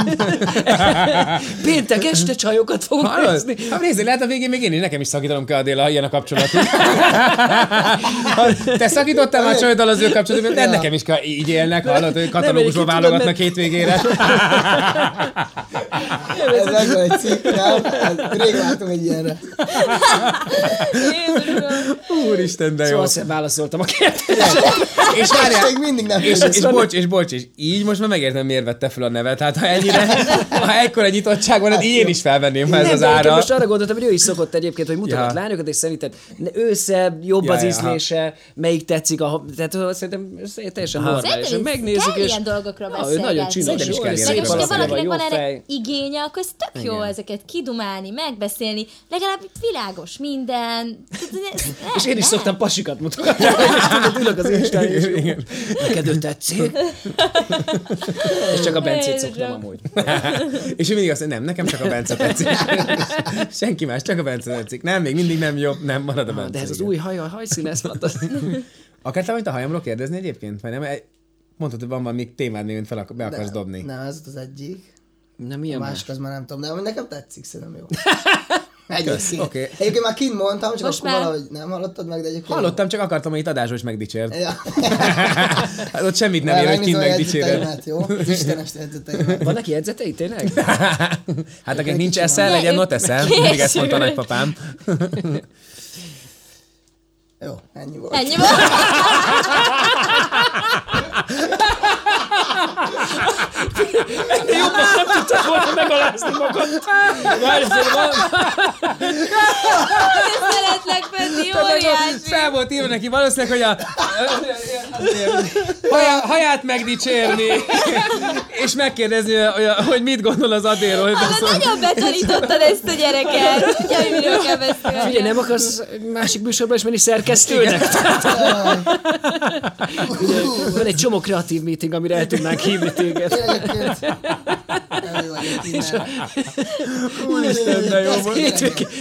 Péntek este csajokat fogok Hallod? nézni. Hát nézzél, lehet a végén még én is, nekem is szakítanom kell Adéla, ha ilyen a kapcsolatunk. Te szakítottál már csajoddal az ő kapcsolatot, de Ja. nekem is kell, így élnek, hallod, hogy katalógusból válogatnak mert- hétvégére. Ez egy cikk, nem? Rég látom egy ilyenre. Úristen, de jó. Szóval azt válaszoltam a kérdést. És várjál, Még mindig nem és, tudod. és bocs, és bocs, és így most már megértem, miért vette fel a nevet. Hát ha ennyire, ha ekkora nyitottság van, hát így én is felvenném, ha ez az ára. most arra gondoltam, hogy ő is szokott egyébként, hogy mutogat Ja. lányokat, és szerinted ne- ő szebb, jobb Ja, az ja, ízlése, melyik tetszik, a, tehát szerintem teljesen normális. Megnézzük, és ilyen dolgokról Ja, ő beszélgetni. nagyon csinos, jó, kell és szép és valakinek van erre igénye, akkor ez tök jó Igen. ezeket kidumálni, megbeszélni, legalább világos minden. És én is szoktam pasikat mutogatni, és tudod, ülök az Instán, és jó. Neked ő tetszik? És csak a Bencét szoktam amúgy. És ő mindig azt mondja, nem, nekem csak a Bence tetszik. Senki más, csak a Bence tetszik. Nem, még mindig nem jobb, nem marad a Bence. De ez az igen. új haj, a hajszín, ez. Akartál valamit a hajamról kérdezni egyébként? Vagy nem? Mondtad, hogy van valami témád, amit fel be akarsz dobni. Nem, ez az egyik. Nem, A milyen más? másik az már nem tudom, de nekem tetszik, szerintem jó. Egyébként. Oké. Egyébként már kint mondtam, csak Most akkor már- valahogy nem hallottad meg, de egyébként... Hallottam, csak akartam, hogy itt adásról is megdicsért. Ja. Hát ott semmit nem ér, hogy kint megdicséred. jó? Az Istenes jegyzeteimet. Van neki jegyzetei, tényleg? Hát akinek nincs eszel, legyen ott eszel. Mindig ezt mondta a nagypapám. Jó, ennyi volt. Ennyi volt. Jobban nem tudtad volna megalázni magad. Várj, azért van. Szeretlek, Peti, óriási. Fel volt írva neki valószínűleg, hogy a hajá, haját megdicsérni, és megkérdezni, hogy, mit gondol az Adéról. hogy Hát nagyon betanítottad ezt a gyereket. Tudja, miről kell beszélni. Figyelj, nem akarsz másik műsorban is menni szerkesztőnek? Ugye, Van egy csomó kreatív meeting, amire el tudnánk hívni téged. Jó vagyok innen. Úristen, de jó volt.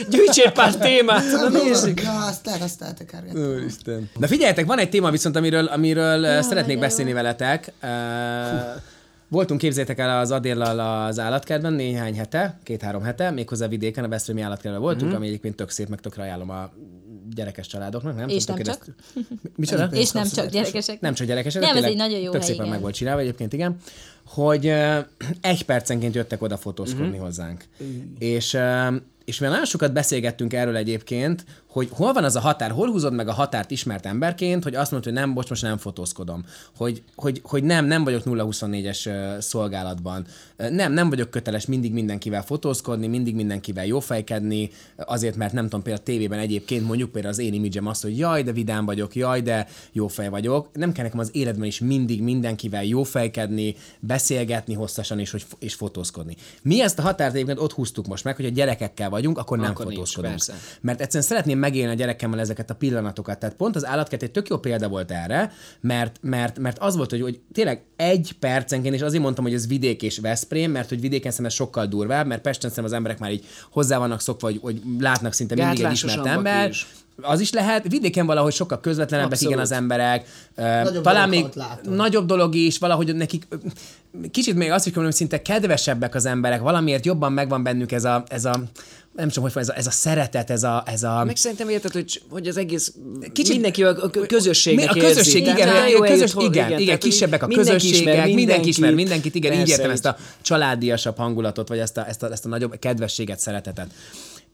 Gyűjtsél pár témát, na nézzük. Ja, azt lehet, azt lehet tekergetni. Úristen. Na figyeljetek, van egy téma viszont, amiről, amiről ja, szeretnék de beszélni jó. veletek. Uh, voltunk, képzétek el az Adéllal az állatkertben néhány hete, két-három hete, méghozzá vidéken, a Veszprémi állatkertben voltunk, mm. ami egyébként tök szép, meg tökre ajánlom a gyerekes családoknak, nem? És nem ezt- Micsoda? És nem csak gyerekesek. Nem csak gyerekesek, Nem, ez egy nagyon jó Tök hely, szépen igen. meg volt csinálva egyébként, igen. Hogy egy percenként jöttek oda fotózkodni Mhm. hozzánk. És, uh, és mi nagyon sokat beszélgettünk erről egyébként, hogy hol van az a határ, hol húzod meg a határt ismert emberként, hogy azt mondod, hogy nem, bocs, most nem fotózkodom. Hogy, hogy, hogy nem, nem vagyok 0-24-es ö, szolgálatban. Nem, nem vagyok köteles mindig mindenkivel fotózkodni, mindig mindenkivel jófejkedni, azért, mert nem tudom, például a tévében egyébként mondjuk például az én imidzsem az, hogy jaj, de vidám vagyok, jaj, de jófej vagyok. Nem kell nekem az életben is mindig mindenkivel jófejkedni, beszélgetni hosszasan és, hogy, és fotózkodni. Mi ezt a határt egyébként ott húztuk most meg, hogy a gyerekekkel vagyunk, akkor nem Akkor nincs, fotózkodunk. persze. Mert egyszerűen szeretném megélni a gyerekemmel ezeket a pillanatokat. Tehát pont az állatkert egy tök jó példa volt erre, mert, mert, mert az volt, hogy, hogy tényleg egy percenként, és azért mondtam, hogy ez vidék és Veszprém, mert hogy vidéken ez sokkal durvább, mert Pesten szerintem az emberek már így hozzá vannak szokva, hogy, hogy látnak szinte mindig egy ismert ember. is. Az is lehet. Vidéken valahogy sokkal közvetlenebbek, Abszolút. igen, az emberek. Nagyobb Talán még látunk. nagyobb dolog is, valahogy nekik kicsit még azt is mondom, hogy szinte kedvesebbek az emberek, valamiért jobban megvan bennük ez a, ez a nem tudom, hogy ez a, ez a szeretet, ez a, ez a Meg szerintem érted, hogy, hogy az egész Kicsit- mindenki a, közösségnek a közösség, érzi. igen, Tehát, közös, eljött hol- igen, igen, hogy kisebbek a közösségek, mindenki, mindenki ismer mindenkit. igen, így Persze, értem így. ezt a családiasabb hangulatot, vagy ezt a, ezt a, ezt a nagyobb kedvességet, szeretetet.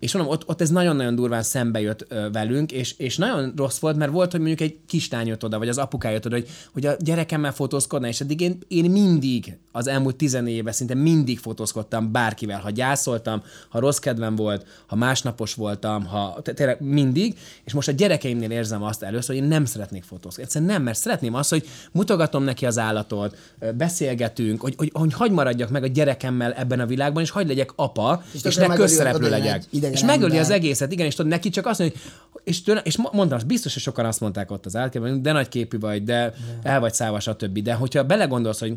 És mondom, ott, ott ez nagyon-nagyon durván szembe jött ö, velünk, és, és nagyon rossz volt, mert volt, hogy mondjuk egy kislány jött oda, vagy az apukája jött oda, hogy, hogy a gyerekemmel fotózkodna, és eddig én, én mindig, az elmúlt 14 évben szinte mindig fotózkodtam bárkivel, ha gyászoltam, ha rossz kedvem volt, ha másnapos voltam, ha tényleg mindig, és most a gyerekeimnél érzem azt először, hogy én nem szeretnék fotózkodni. Egyszerűen nem, mert szeretném azt, hogy mutogatom neki az állatot, beszélgetünk, hogy, hogy, hogy hagy maradjak meg a gyerekemmel ebben a világban, és hagy legyek apa, és, és ne közszereplő legyek. egy És megöli ember. az egészet, igen, és tudod, neki csak azt mondja, hogy és, tőle, és mo- mondtam, biztos, hogy sokan azt mondták ott az általában, de nagy képű vagy, de el vagy száva, stb. De hogyha belegondolsz, hogy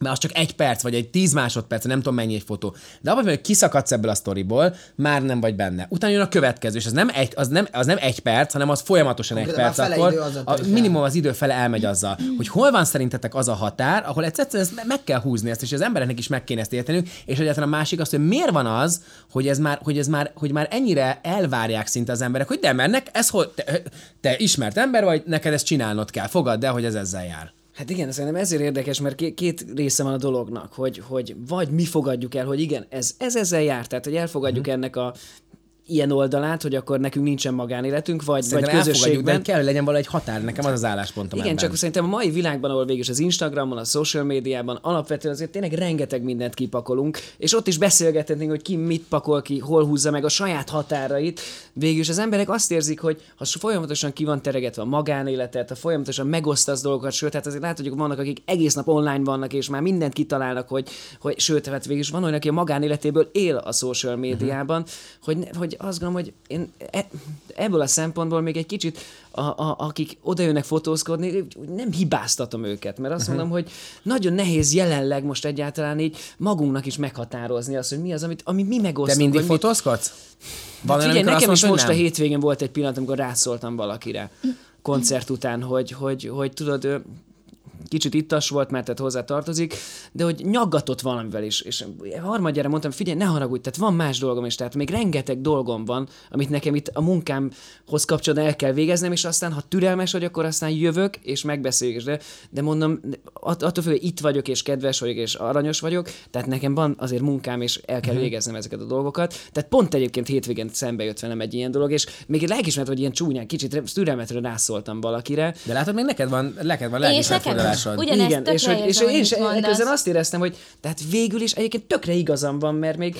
mert az csak egy perc, vagy egy tíz másodperc, nem tudom mennyi egy fotó. De abban, hogy kiszakadsz ebből a sztoriból, már nem vagy benne. Utána jön a következő, és az nem egy, az nem, az nem egy perc, hanem az folyamatosan egy perc. Akkor a minimum az idő fele elmegy azzal, hogy hol van szerintetek az a határ, ahol egyszerűen ezt meg kell húzni ezt, és az embereknek is meg kéne ezt értenünk, és egyáltalán a másik az, hogy miért van az, hogy ez már, hogy ez már, hogy már ennyire elvárják szinte az emberek, hogy de, mert nek, ez hol, te, te ismert ember vagy, neked ezt csinálnod kell, fogadd el, hogy ez ezzel jár. Hát igen, szerintem ezért érdekes, mert ké- két része van a dolognak, hogy, hogy vagy mi fogadjuk el, hogy igen, ez, ez ezzel jár, tehát hogy elfogadjuk Mhm. ennek a ilyen oldalát, hogy akkor nekünk nincsen magánéletünk, vagy, vagy Szerintem de közösségben. hogy kell, hogy legyen valahogy határ, nekem az az álláspontom Igen, ebben. csak szerintem a mai világban, ahol végül az Instagramon, a social médiában alapvetően azért tényleg rengeteg mindent kipakolunk, és ott is beszélgethetnénk, hogy ki mit pakol ki, hol húzza meg a saját határait. Végül is az emberek azt érzik, hogy ha folyamatosan ki van teregetve a magánéletet, ha folyamatosan megosztasz dolgokat, sőt, hát azért látod, hogy vannak, akik egész nap online vannak, és már mindent kitalálnak, hogy, hogy sőt, hát végül is van olyan, aki a magánéletéből él a social médiában, hogy, ne- hogy azt gondolom, hogy én e, ebből a szempontból még egy kicsit a, a, akik oda jönnek fotózkodni, nem hibáztatom őket, mert azt mondom, hogy nagyon nehéz jelenleg most egyáltalán így magunknak is meghatározni azt, hogy mi az, amit, amit mi Te megosztunk. mindig vagy mit- fotózkodsz? Van Hát figyelj, nekem is most a hogy nem? hétvégén volt egy pillanat, amikor rászóltam valakire koncert után, hogy, hogy, hogy tudod, ő kicsit ittas volt, mert tehát hozzá tartozik, de hogy nyaggatott valamivel is. És harmadjára mondtam, figyelj, ne haragudj, tehát van más dolgom is, tehát még rengeteg dolgom van, amit nekem itt a munkámhoz kapcsolatban el kell végeznem, és aztán, ha türelmes vagy, akkor aztán jövök, és megbeszéljük. De, de mondom, att- attól függ, hogy itt vagyok, és kedves vagyok, és aranyos vagyok, tehát nekem van azért munkám, és el kell végeznem ezeket a dolgokat. Tehát pont egyébként hétvégén szembe jött velem egy ilyen dolog, és még lelkismert, hogy ilyen csúnyán, kicsit türelmetről rászóltam valakire, De látod, még neked van, neked van És lelkismert nekem fordulásod. Ugyanezt igen, és, hogy, és én is közben azt éreztem, hogy tehát végül is egyébként tökre igazam van, mert még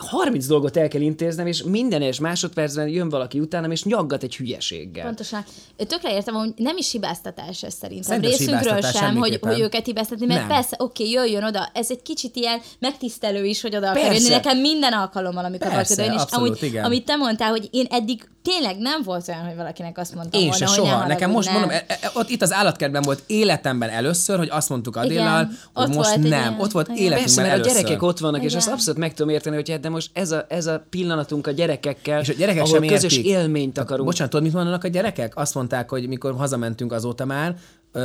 30 dolgot el kell intéznem, és minden egyes másodpercben jön valaki utánam, és nyaggat egy hülyeséggel. Pontosan. Tökre értem, hogy nem is hibáztatás ez szerintem. Szerintem Részünkről sem, hogy, hogy őket hibáztatni, mert Nem. persze, oké, jöjjön oda. Ez egy kicsit ilyen megtisztelő is, hogy oda akar jönni. Nekem minden alkalommal, amikor Persze, jön, és abszolút, amúgy, igen. amit te mondtál, hogy én eddig tényleg nem volt olyan, hogy valakinek azt mondtam Én volna, se soha. Nekem most nem. mondom, e- e- ott itt az állatkertben volt életemben először, hogy azt mondtuk Adéllal, hogy most nem. Ott volt Persze, mert a először. gyerekek ott vannak, és azt abszolút meg tudom érteni, hogy de most ez a, ez a pillanatunk a gyerekekkel, És a gyerekek ahol sem közös értik. élményt akarunk. Bocsánat, tudod, mit mondanak a gyerekek? Azt mondták, hogy mikor hazamentünk azóta már,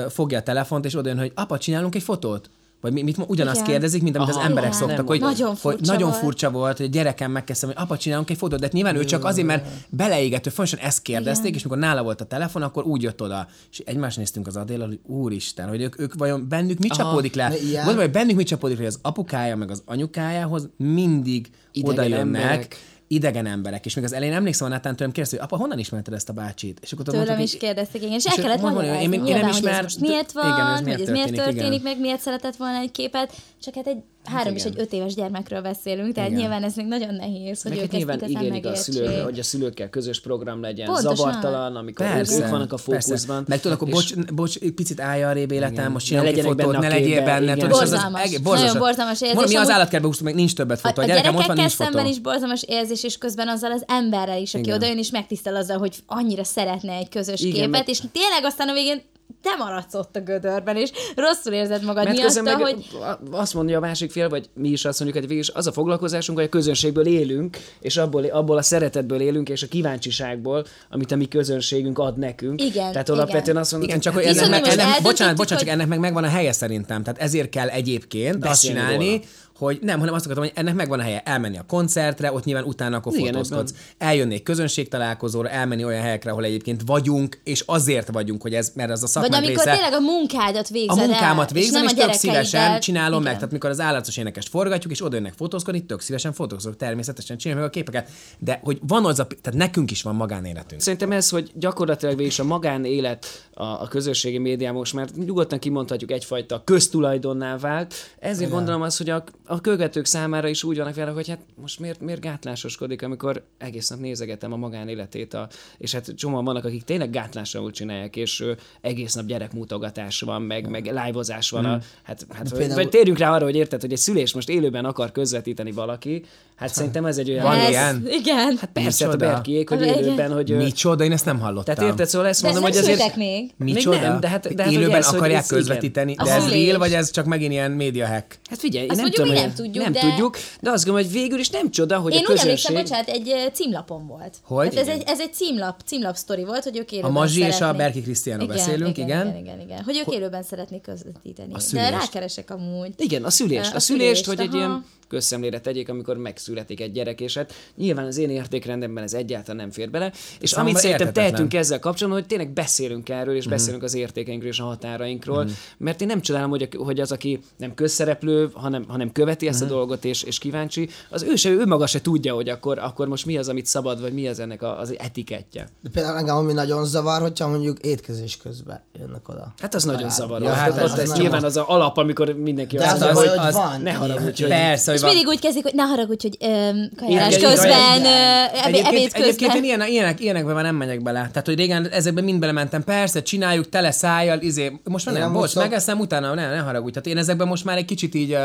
fogja a telefont, és oda jön, hogy apa, csinálunk egy fotót? Vagy mi- mit, ugyanazt Igen. kérdezik, mint amit Aha, az emberek igen. szoktak, hogy, Nagyon hogy furcsa nagyon volt. furcsa volt, hogy a gyerekem megkezdtem, hogy apa, csinálunk egy fotót, de hát nyilván ő csak azért, mert beleégető, fontosan ezt kérdezték, és mikor nála volt a telefon, akkor úgy jött oda, és egymást néztünk az Adéllal, hogy úristen, hogy ők, ők vajon bennük mi csapódik le? Gondolom, hogy bennük mi csapódik le, hogy az apukája meg az anyukájához mindig Idegen oda jönnek, emberek. Idegen emberek, és még az elején emlékszem, hogy Natán tőlem kérdezte, hogy apa, honnan ismerted ezt a bácsit? És akkor Tőlem mondtuk, is kérdezték, igen, és és el kellett hogy magyarázni, én- én nem nyilván, hogy ez ismer- most miért van, igen, ez hogy miért ez miért történik, történik, igen. meg miért szeretett volna egy képet, csak hát egy három és egy öt éves gyermekről beszélünk, tehát Igen. nyilván ez még nagyon nehéz, hogy Meg ők hát nyilván ezt igazán igénylik a szülők, hogy a szülőkkel közös program legyen, Pontosan. zavartalan, amikor Persze, ők vannak a fókuszban. Persze. Meg tudod, akkor bocs, bocs, picit állja arrébb életem, most csinálok egy fotót, benne ne legyél benne. igen. tudod, és az- az Borzalmas. Nagyon borzalmas érzés, Mondom, mi az állatkertbe húztuk, meg nincs többet fotó. a A gyerekem ott van, nincs fotó. szemben is borzalmas érzés, és közben azzal az emberrel is, aki Igen. oda jön és megtisztel azzal, hogy annyira szeretne egy közös képet, és tényleg aztán a végén te maradsz ott a gödörben, és rosszul érzed magad Mert miatta, meg hogy azt mondja a másik fél, vagy mi is azt mondjuk, hogy végül is az a foglalkozásunk, hogy a közönségből élünk, és abból, abból a szeretetből élünk, és a kíváncsiságból, amit a mi közönségünk ad nekünk. Igen, Tehát igen. alapvetően azt mondjuk, Igen, csak hogy ennek, meg, ennek bocsánat, bocsánat, hogy- csak ennek meg megvan a helye szerintem. Tehát ezért kell egyébként azt csinálni, róla. Hogy nem, hanem azt akartam, hogy ennek megvan a helye. Elmenni a koncertre, ott nyilván utána akkor Igen, fotózkodsz. Eljönni egy közönség találkozóra, elmenni olyan helyekre, ahol egyébként vagyunk, és azért vagyunk, hogy ez, mert az a vagy szakmánk amikor része. tényleg a munkádat a végzed munkámat el, és végzem, nem és, a tök szívesen csinálom meg. Igen. Tehát mikor az állatos énekest forgatjuk, és oda jönnek fotózkodni, tök szívesen fotózok, természetesen csinálom meg a képeket. De hogy van az a, tehát nekünk is van magánéletünk. Szerintem ez, hogy gyakorlatilag végig is a magánélet a, a közösségi médián most már nyugodtan kimondhatjuk egyfajta köztulajdonná vált. Ezért gondolom azt, hogy a, a követők számára is úgy vannak vele, hogy hát most miért, miért gátlásoskodik, amikor egész nap nézegetem a magánéletét, a, és hát csomóan vannak, akik tényleg gátlásra csinálják, és ö, egész nap gyerekmutogatás van, meg, meg live-ozás van. A, hát, hát vagy, például- vagy térjünk rá arra, hogy érted, hogy egy szülés most élőben akar közvetíteni valaki, hát szerintem ez egy olyan... Van ilyen? Igen. Hát persze, hát a? Berkiék, hogy élőben, hogy... Micsoda, én ezt nem hallottam. tehát érted, szóval ezt De mondom, hogy azért... még. Micsoda? Nem, de hát- de hát Élőben akarják közvetíteni, de ez real, vagy ez csak megint ilyen média hack? Hát figyelj, nem tudom, hogy nem tudjuk, nem de- tudjuk, de azt gondolom, hogy végül is nem csoda, hogy Én a úgy emlékszem, közönség... bocsánat, egy címlapon volt. Hogy? Hát ez, Igen. egy, ez egy címlap, címlap sztori volt, hogy ők élőben Mazsi és a szeretnék- Berki Krisztiánról beszélünk, igen. igen. Igen, igen, Hogy ők élőben szeretnék közvetíteni. De rákeresek amúgy. Igen, a szülést. A A szülést, szülést, hogy egy aha. ilyen közszemlére tegyék, amikor megszületik egy gyerek, és hát nyilván az én értékrendemben ez egyáltalán nem fér bele. És Számomra amit szerintem érthetetlen. tehetünk ezzel kapcsolatban, hogy tényleg beszélünk erről, és beszélünk az értékeinkről és a határainkról, mert én nem csodálom, hogy, a- hogy az, aki nem közszereplő, hanem, hanem követi ezt a dolgot és, és kíváncsi, az ő se, ő maga se tudja, hogy akkor, akkor most mi az, amit szabad, vagy mi az ennek a, az etikettje. De például engem ami nagyon zavar, hogyha mondjuk étkezés közben jönnek oda. Hát az nagyon zavaró. Ja, hát hát ott ez ez nagyon- nyilván az a alap, amikor mindenki De azt az, az, hogy az- van. ne haragudj, hogy Persze, hogy van. mindig úgy kezdik, hogy ne haragudj, hogy öm, kajálás közben, ebéd Egyébként, egyébként én közben. ilyen, ilyenek, ilyenekbe már nem megyek bele. Tehát, hogy régen ezekben mind belementem, persze, csináljuk tele szájjal, izé, most már nem, bocs, szok- megeszem, utána ne, ne haragudj. Tehát én ezekben most már egy kicsit így,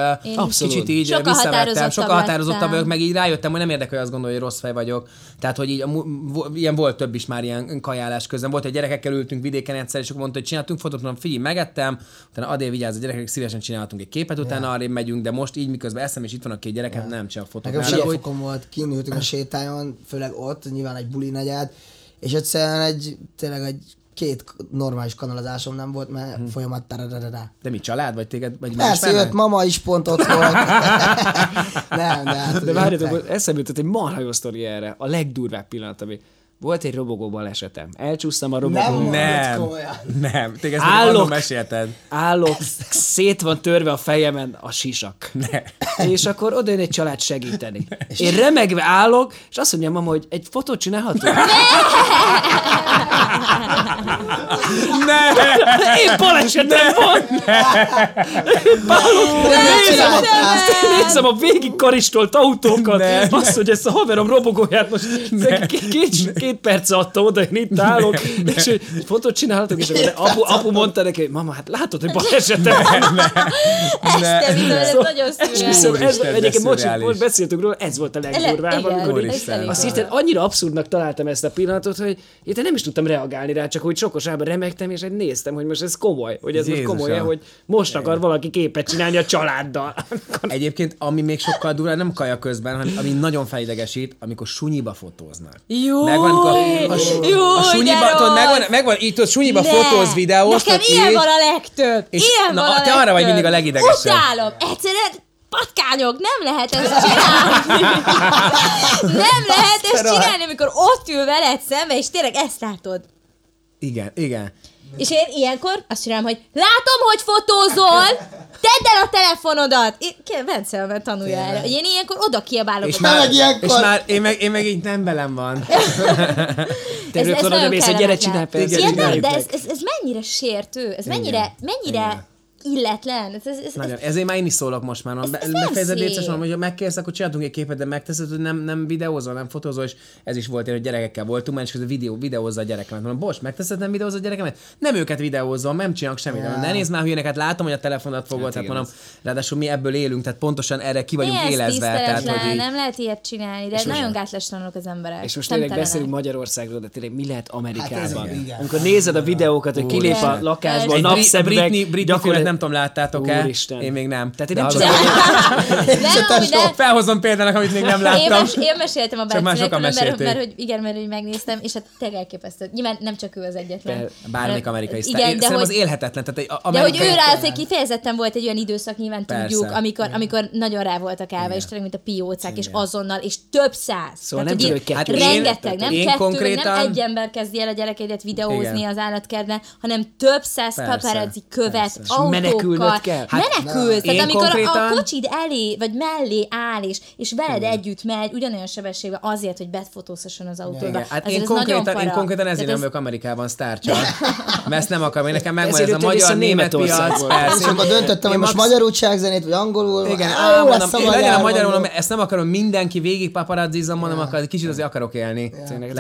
kicsit így Sokkal visszavettem, sokkal határozottabb vagyok, meg így rájöttem, hogy nem érdekel, hogy azt gondolja, hogy rossz fej vagyok. Tehát, hogy így, ilyen volt több is már ilyen kajálás közben. Volt, hogy gyerekekkel ültünk vidéken egyszer, és akkor mondta, hogy csináltunk fotót, mondom, figyelj, megettem, utána adél vigyázz a gyerekek, szívesen csinálhatunk egy képet, utána arra megyünk, de most így miközben eszem, és itt van a két gyerekem, nem csak fotót. Nekem hogy- volt, kinültünk a sétályon, főleg ott, nyilván egy buli negyed, és egyszerűen egy, tényleg egy két normális kanalazásom nem volt, mert Mhm. folyamat tarararara. De mi, család? Vagy téged? Vagy Persze jött, mama is pont ott volt. nem, de hát... De várjatok, eszembe jutott egy marha jó sztori erre. A legdurvább pillanat, ami volt egy robogó balesetem. Elcsúsztam a Nem robogón. Nem, komolyan. nem. Téged ezt Állok. Mesélted. Állok, szét van törve a fejemen a sisak. Ne. És akkor oda jön egy család segíteni. Én remegve állok, és azt mondja mama, hogy egy fotót csinálhatunk? Ne! Én balesetem van! Állok, nézem, a, nézem a végig karistolt autókat, Ne. azt, hogy ezt a haverom robogóját most két, két, két perc adta oda, én itt állok, és hogy fotót csinálhatok, és akkor de apu, apu mondta neki, hogy mama, hát látod, hogy balesetem van. Este bizony, ez Szóval nagyon szürreális. egyébként most, szürreális. most beszéltünk róla, ez volt a legdurvább, amikor azt hirtelen annyira abszurdnak találtam ezt a pillanatot, hogy én nem is tudtam reagálni rá, csak hogy sokosában remegtem, és egy néztem, hogy most ez komoly, hogy ez most komoly hogy most akar valaki képet csinálni a családdal. Egyébként, ami még sokkal durvább, nem kaja közben, hanem ami nagyon felidegesít, amikor sunyiba fotóznak. Jó, Megvan, amikor a, su- jó, a sunyiba, tudod, megvan, megvan, így tudod, sunyiba fotóz, videóz, Nekem ilyen így, van a legtöbb. És- ilyen na, van a te arra vagy mindig a legidegesebb. Utálom. Egyszerűen patkányok, nem lehet ezt csinálni. nem lehet ezt csinálni, amikor ott ül veled szembe, és tényleg ezt látod. Igen, igen. És én ilyenkor azt csinálom, hogy látom, hogy fotózol, tedd el a telefonodat. Én, Bence, mert tanulja erre. Én ilyenkor oda kiabálok. És már, meg ilyenkor- és már én, meg, én meg így nem velem van. Te örülök, oda nagyon mész, hogy gyere, csinálj persze, Igen, nem, csináljuk de ez, ez, ez mennyire sértő, ez mennyire, mennyire illetlen. Ez, ez, ez, Nagyon. Ezért már én is szólok most már. Ez- ez nem Befejezed szép. létszes, mondom, hogy megkérsz, akkor csináltunk egy képet, de megteszed, hogy nem, nem videózol, nem fotózol, és ez is volt én, hogy gyerekekkel voltunk, már és közben videó, videózza a gyerekemet. Mondom, bocs, megteszed, nem videózza a gyerekemet? Nem őket videózom, nem csinálok semmit. Yeah. Ne nézd már hülyének, hát látom, hogy a telefonat fogod, hát, igen, mondom, ráadásul mi ebből élünk, tehát pontosan erre ki vagyunk ez élezve. Tehát, hogy így, nem lehet ilyet csinálni, de nagyon gátlástalanok az emberek. És most tényleg beszélünk Magyarországról, de tényleg mi lehet Amerikában? Hát ez. Amikor nézed a videókat, hogy kilép a lakásból, napszemüveg, nem tudom, láttátok-e? Úristen. Én még nem. Tehát én nem csak Nem, nem. Felhozom példának, amit még nem Én, láttam. mes, én meséltem a Bencinek, mert, mert, mert, hogy igen, mert hogy megnéztem, és hát tényleg elképesztő. Nyilván nem csak ő az egyetlen. Bármelyik amerikai sztár. Igen, Én de hogy, az élhetetlen. Tehát egy de hogy ő rá azért kifejezetten volt egy olyan időszak, nyilván Persze. tudjuk, amikor, amikor nagyon rá voltak állva, és tényleg, mint a piócák, és azonnal, és több száz. Szóval nem csak, hogy. Hát én- Rengeteg, nem én kettő, nem egy ember kezdi el a gyerekeidet videózni az állatkertben, hanem több száz paparazzi követ, persze. Autókkal. menekülnöd kell? Hát, menekülsz. Tehát amikor konkrétan- a kocsid elé, vagy mellé áll, és, és veled együtt megy, ugyanolyan sebességben azért, hogy befotózhasson az autóba. Igen, hát Azért én ez nagyon konkrétan, én konkrétan ezért Tehát nem ez- vagyok Amerikában sztárcsak, mert ezt nem akarom, én nekem megvan ez a magyar-német piac, persze. És akkor döntöttem, hogy Én most magyarul zenét, vagy angolul. Igen, Á, mondom, én legyen a magyar, magyarul, ezt nem akarom mindenki végig paparazzizom, mondom, akkor kicsit azért akarok élni.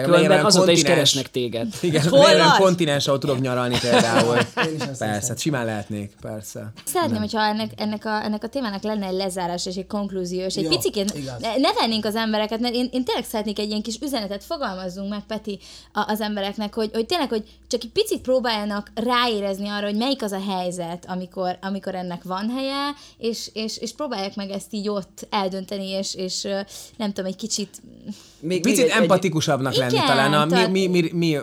Különben azóta is keresnek téged. Igen, olyan kontinens, ahol tudok nyaralni például. Én Persze, hát simán lehetnék, persze. Szeretném, hogyha ennek, ennek, a, ennek a témának lenne egy lezárás és egy konklúzió, és egy Jó, piciként igaz. ne, ne vennénk az embereket, mert én, én tényleg szeretnék egy ilyen kis üzenetet fogalmazzunk meg, Peti, a, az embereknek, hogy, hogy tényleg, hogy csak egy picit próbáljanak ráérezni arra, hogy melyik az a helyzet, amikor, amikor ennek van helye, és, és, és próbálják meg ezt így ott eldönteni, és, és nem tudom, egy kicsit Még, Picit még egy- empatikusabbnak lenni Igen, talán, a, mi, mi, mi, mi,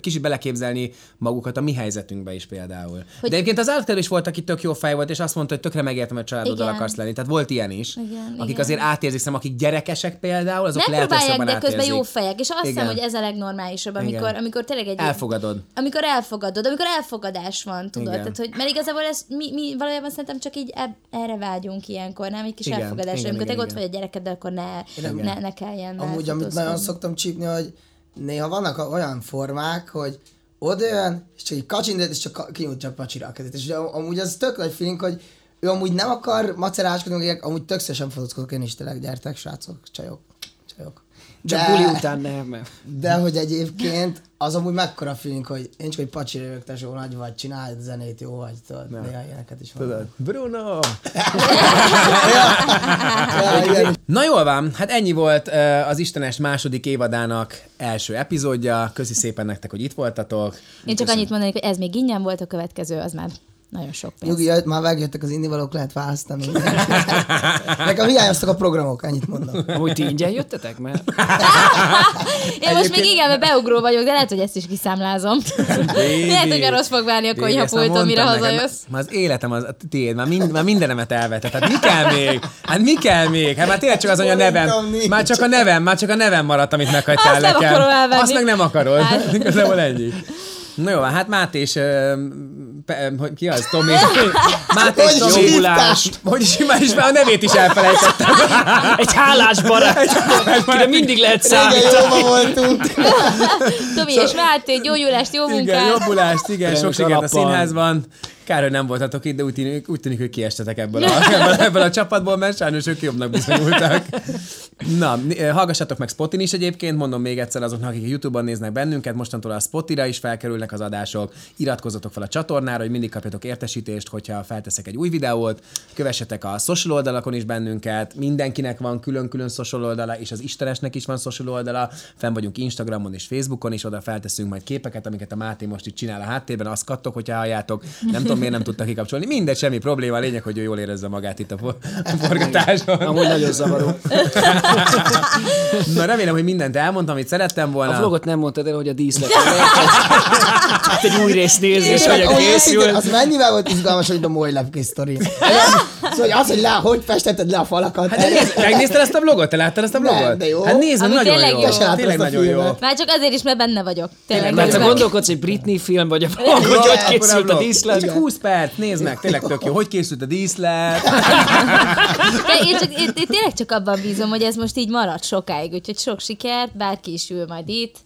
kicsit beleképzelni magukat a mi helyzetünkbe is például. Hogy... De egyébként az állatkerül is volt, aki tök jó fej volt, és azt mondta, hogy tökre megértem, hogy családoddal akarsz lenni. Tehát volt ilyen is, Igen, akik igen. azért átérzik, szerintem akik gyerekesek például, azok lehet, hogy megpróbálják, jobban de közben átérzik. jó fejek, és azt hiszem, Igen. hogy ez a legnormálisabb, amikor, Igen. amikor tényleg egy... Elfogadod. Amikor elfogadod, amikor elfogadás van, tudod. Igen. Tehát, hogy, mert igazából ez, mi, mi valójában szerintem csak így eb, erre vágyunk ilyenkor, nem? Egy kis Igen, elfogadásra. igen, amikor igen, te ott igen. vagy a gyerekeddel, akkor ne, ne, ne kelljen Amúgy, amit nagyon szoktam csípni, hogy néha vannak olyan formák, hogy odajön, és csak így kacsintett, és csak kinyújtja a pacsira a kezét. És ugye amúgy az tök nagy feeling, hogy ő amúgy nem akar maceráskodni, amúgy tök szívesen fotózkodok én is tényleg, gyertek, srácok, csajok, csajok. Csak De- buli után nem, De hogy egyébként az amúgy mekkora feeling, hogy én csak egy pacsira jövök, tesó, nagy vagy, csináld zenét, jó vagy, tudod, néha ilyeneket is van. Tudod? Bruno! Ja, igen. Na jól van, hát ennyi volt az Istenes második évadának első epizódja. Köszi szépen nektek, hogy itt voltatok. Én csak annyit mondanék, hogy ez még ingyen volt, a következő az már nagyon sok pénz. Nyugi, már megjöttek az indivalók, lehet választani. Nekem hiányoztak a programok, ennyit mondom. amúgy ti ingyen jöttetek, mert Én most még igen, mert beugró vagyok, de lehet, hogy ezt is kiszámlázom. lehet, hogy rossz fog válni a konyhapulton, mire hazajössz. Már az életem az a tiéd, már, mind, már mindenemet elvetett. Hát mi kell még? Hát mi kell még? Hát már tényleg csak az, hogy a nevem. Már csak a nevem, már csak a nevem maradt, amit meghagytál Azt nem nekem. elvenni. Azt meg nem akarod. Hát. Igazából ennyi. Na jó, hát Máté és... pe- hogy ki az? Tomi? Máté és Hogy is már is már a nevét is elfelejtettem. egy hálás barát, akire mindig lehet Régen számítani. jóban voltunk. Tomi és Máté, gyógyulást, jó Igen, munkát! jobbulást, igen, sok sikert a színházban. Kár, hogy nem voltatok itt, de úgy tűnik, úgy tűnik hogy kiestetek ebből a, ebből, ebből a csapatból, mert sajnos ők jobbnak bizonyultak. Na, n- hallgassatok meg Spotin is egyébként, mondom még egyszer azoknak, akik YouTube-on néznek bennünket, mostantól a Spotira is felkerülnek az adások, iratkozzatok fel a csatornára, hogy mindig kapjatok értesítést, hogyha felteszek egy új videót, kövessetek a social oldalakon is bennünket, mindenkinek van külön-külön social oldala, és az Istenesnek is van social oldala, fenn vagyunk Instagramon és Facebookon is, oda felteszünk majd képeket, amiket a Máté most itt csinál a háttérben, azt kattok, hogyha halljátok, nem tudom, miért nem tudta kikapcsolni, mindegy, semmi probléma, a lényeg, hogy ő jól érezze magát itt a, for- a forgatáson. Amúgy nagyon zavaró. Na remélem, hogy mindent elmondtam, amit szerettem volna. A vlogot nem mondtad el, hogy a díszlet. Hát egy új rész nézés, És hogy a amúgy őszintén, az mennyivel volt izgalmas, hogy a Moly lepke sztori. Szóval az, hogy le, hogy festetted le a falakat. Hát de nézd, megnézted ezt a vlogot? Te láttad ezt a Nem, vlogot? de jó. Hát nézd, Ami nagyon tényleg jó. jó. Tényleg nagyon jó. Már csak azért is, mert benne vagyok. Tényleg. Mert meg. gondolkodsz, hogy Britney film, vagy a vlog, hogy hogy készült a díszlet. Csak 20 perc, nézd meg, tényleg tök jó. Hogy készült a díszlet? Én, csak, én, én tényleg csak abban bízom, hogy ez most így marad sokáig, úgyhogy sok sikert, bárki is ül majd itt.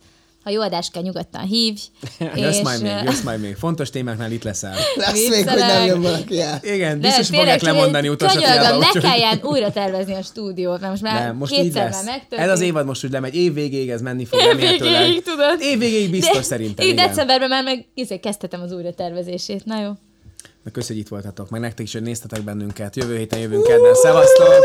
Ha jó adás kell, nyugodtan hívj. Jössz majd még, jössz majd még. Fontos témáknál itt leszel. Lesz még, hogy nem jön valaki el. Igen, De biztos fogják lemondani utolsó Könyörgöm, ne kelljen újra tervezni a stúdiót, mert most már Nem, most így kétszer már megtörtént. Ez az évad most úgy lemegy, év végéig ez menni fog Év végéig, tudod. Év végéig biztos De szerintem, Én igen. decemberben már meg izé, kezdhetem az újra tervezését. Na jó. Na, köszi, hogy itt voltatok, meg nektek is, hogy néztetek bennünket. Jövő héten jövünk kedden. Szevasztok!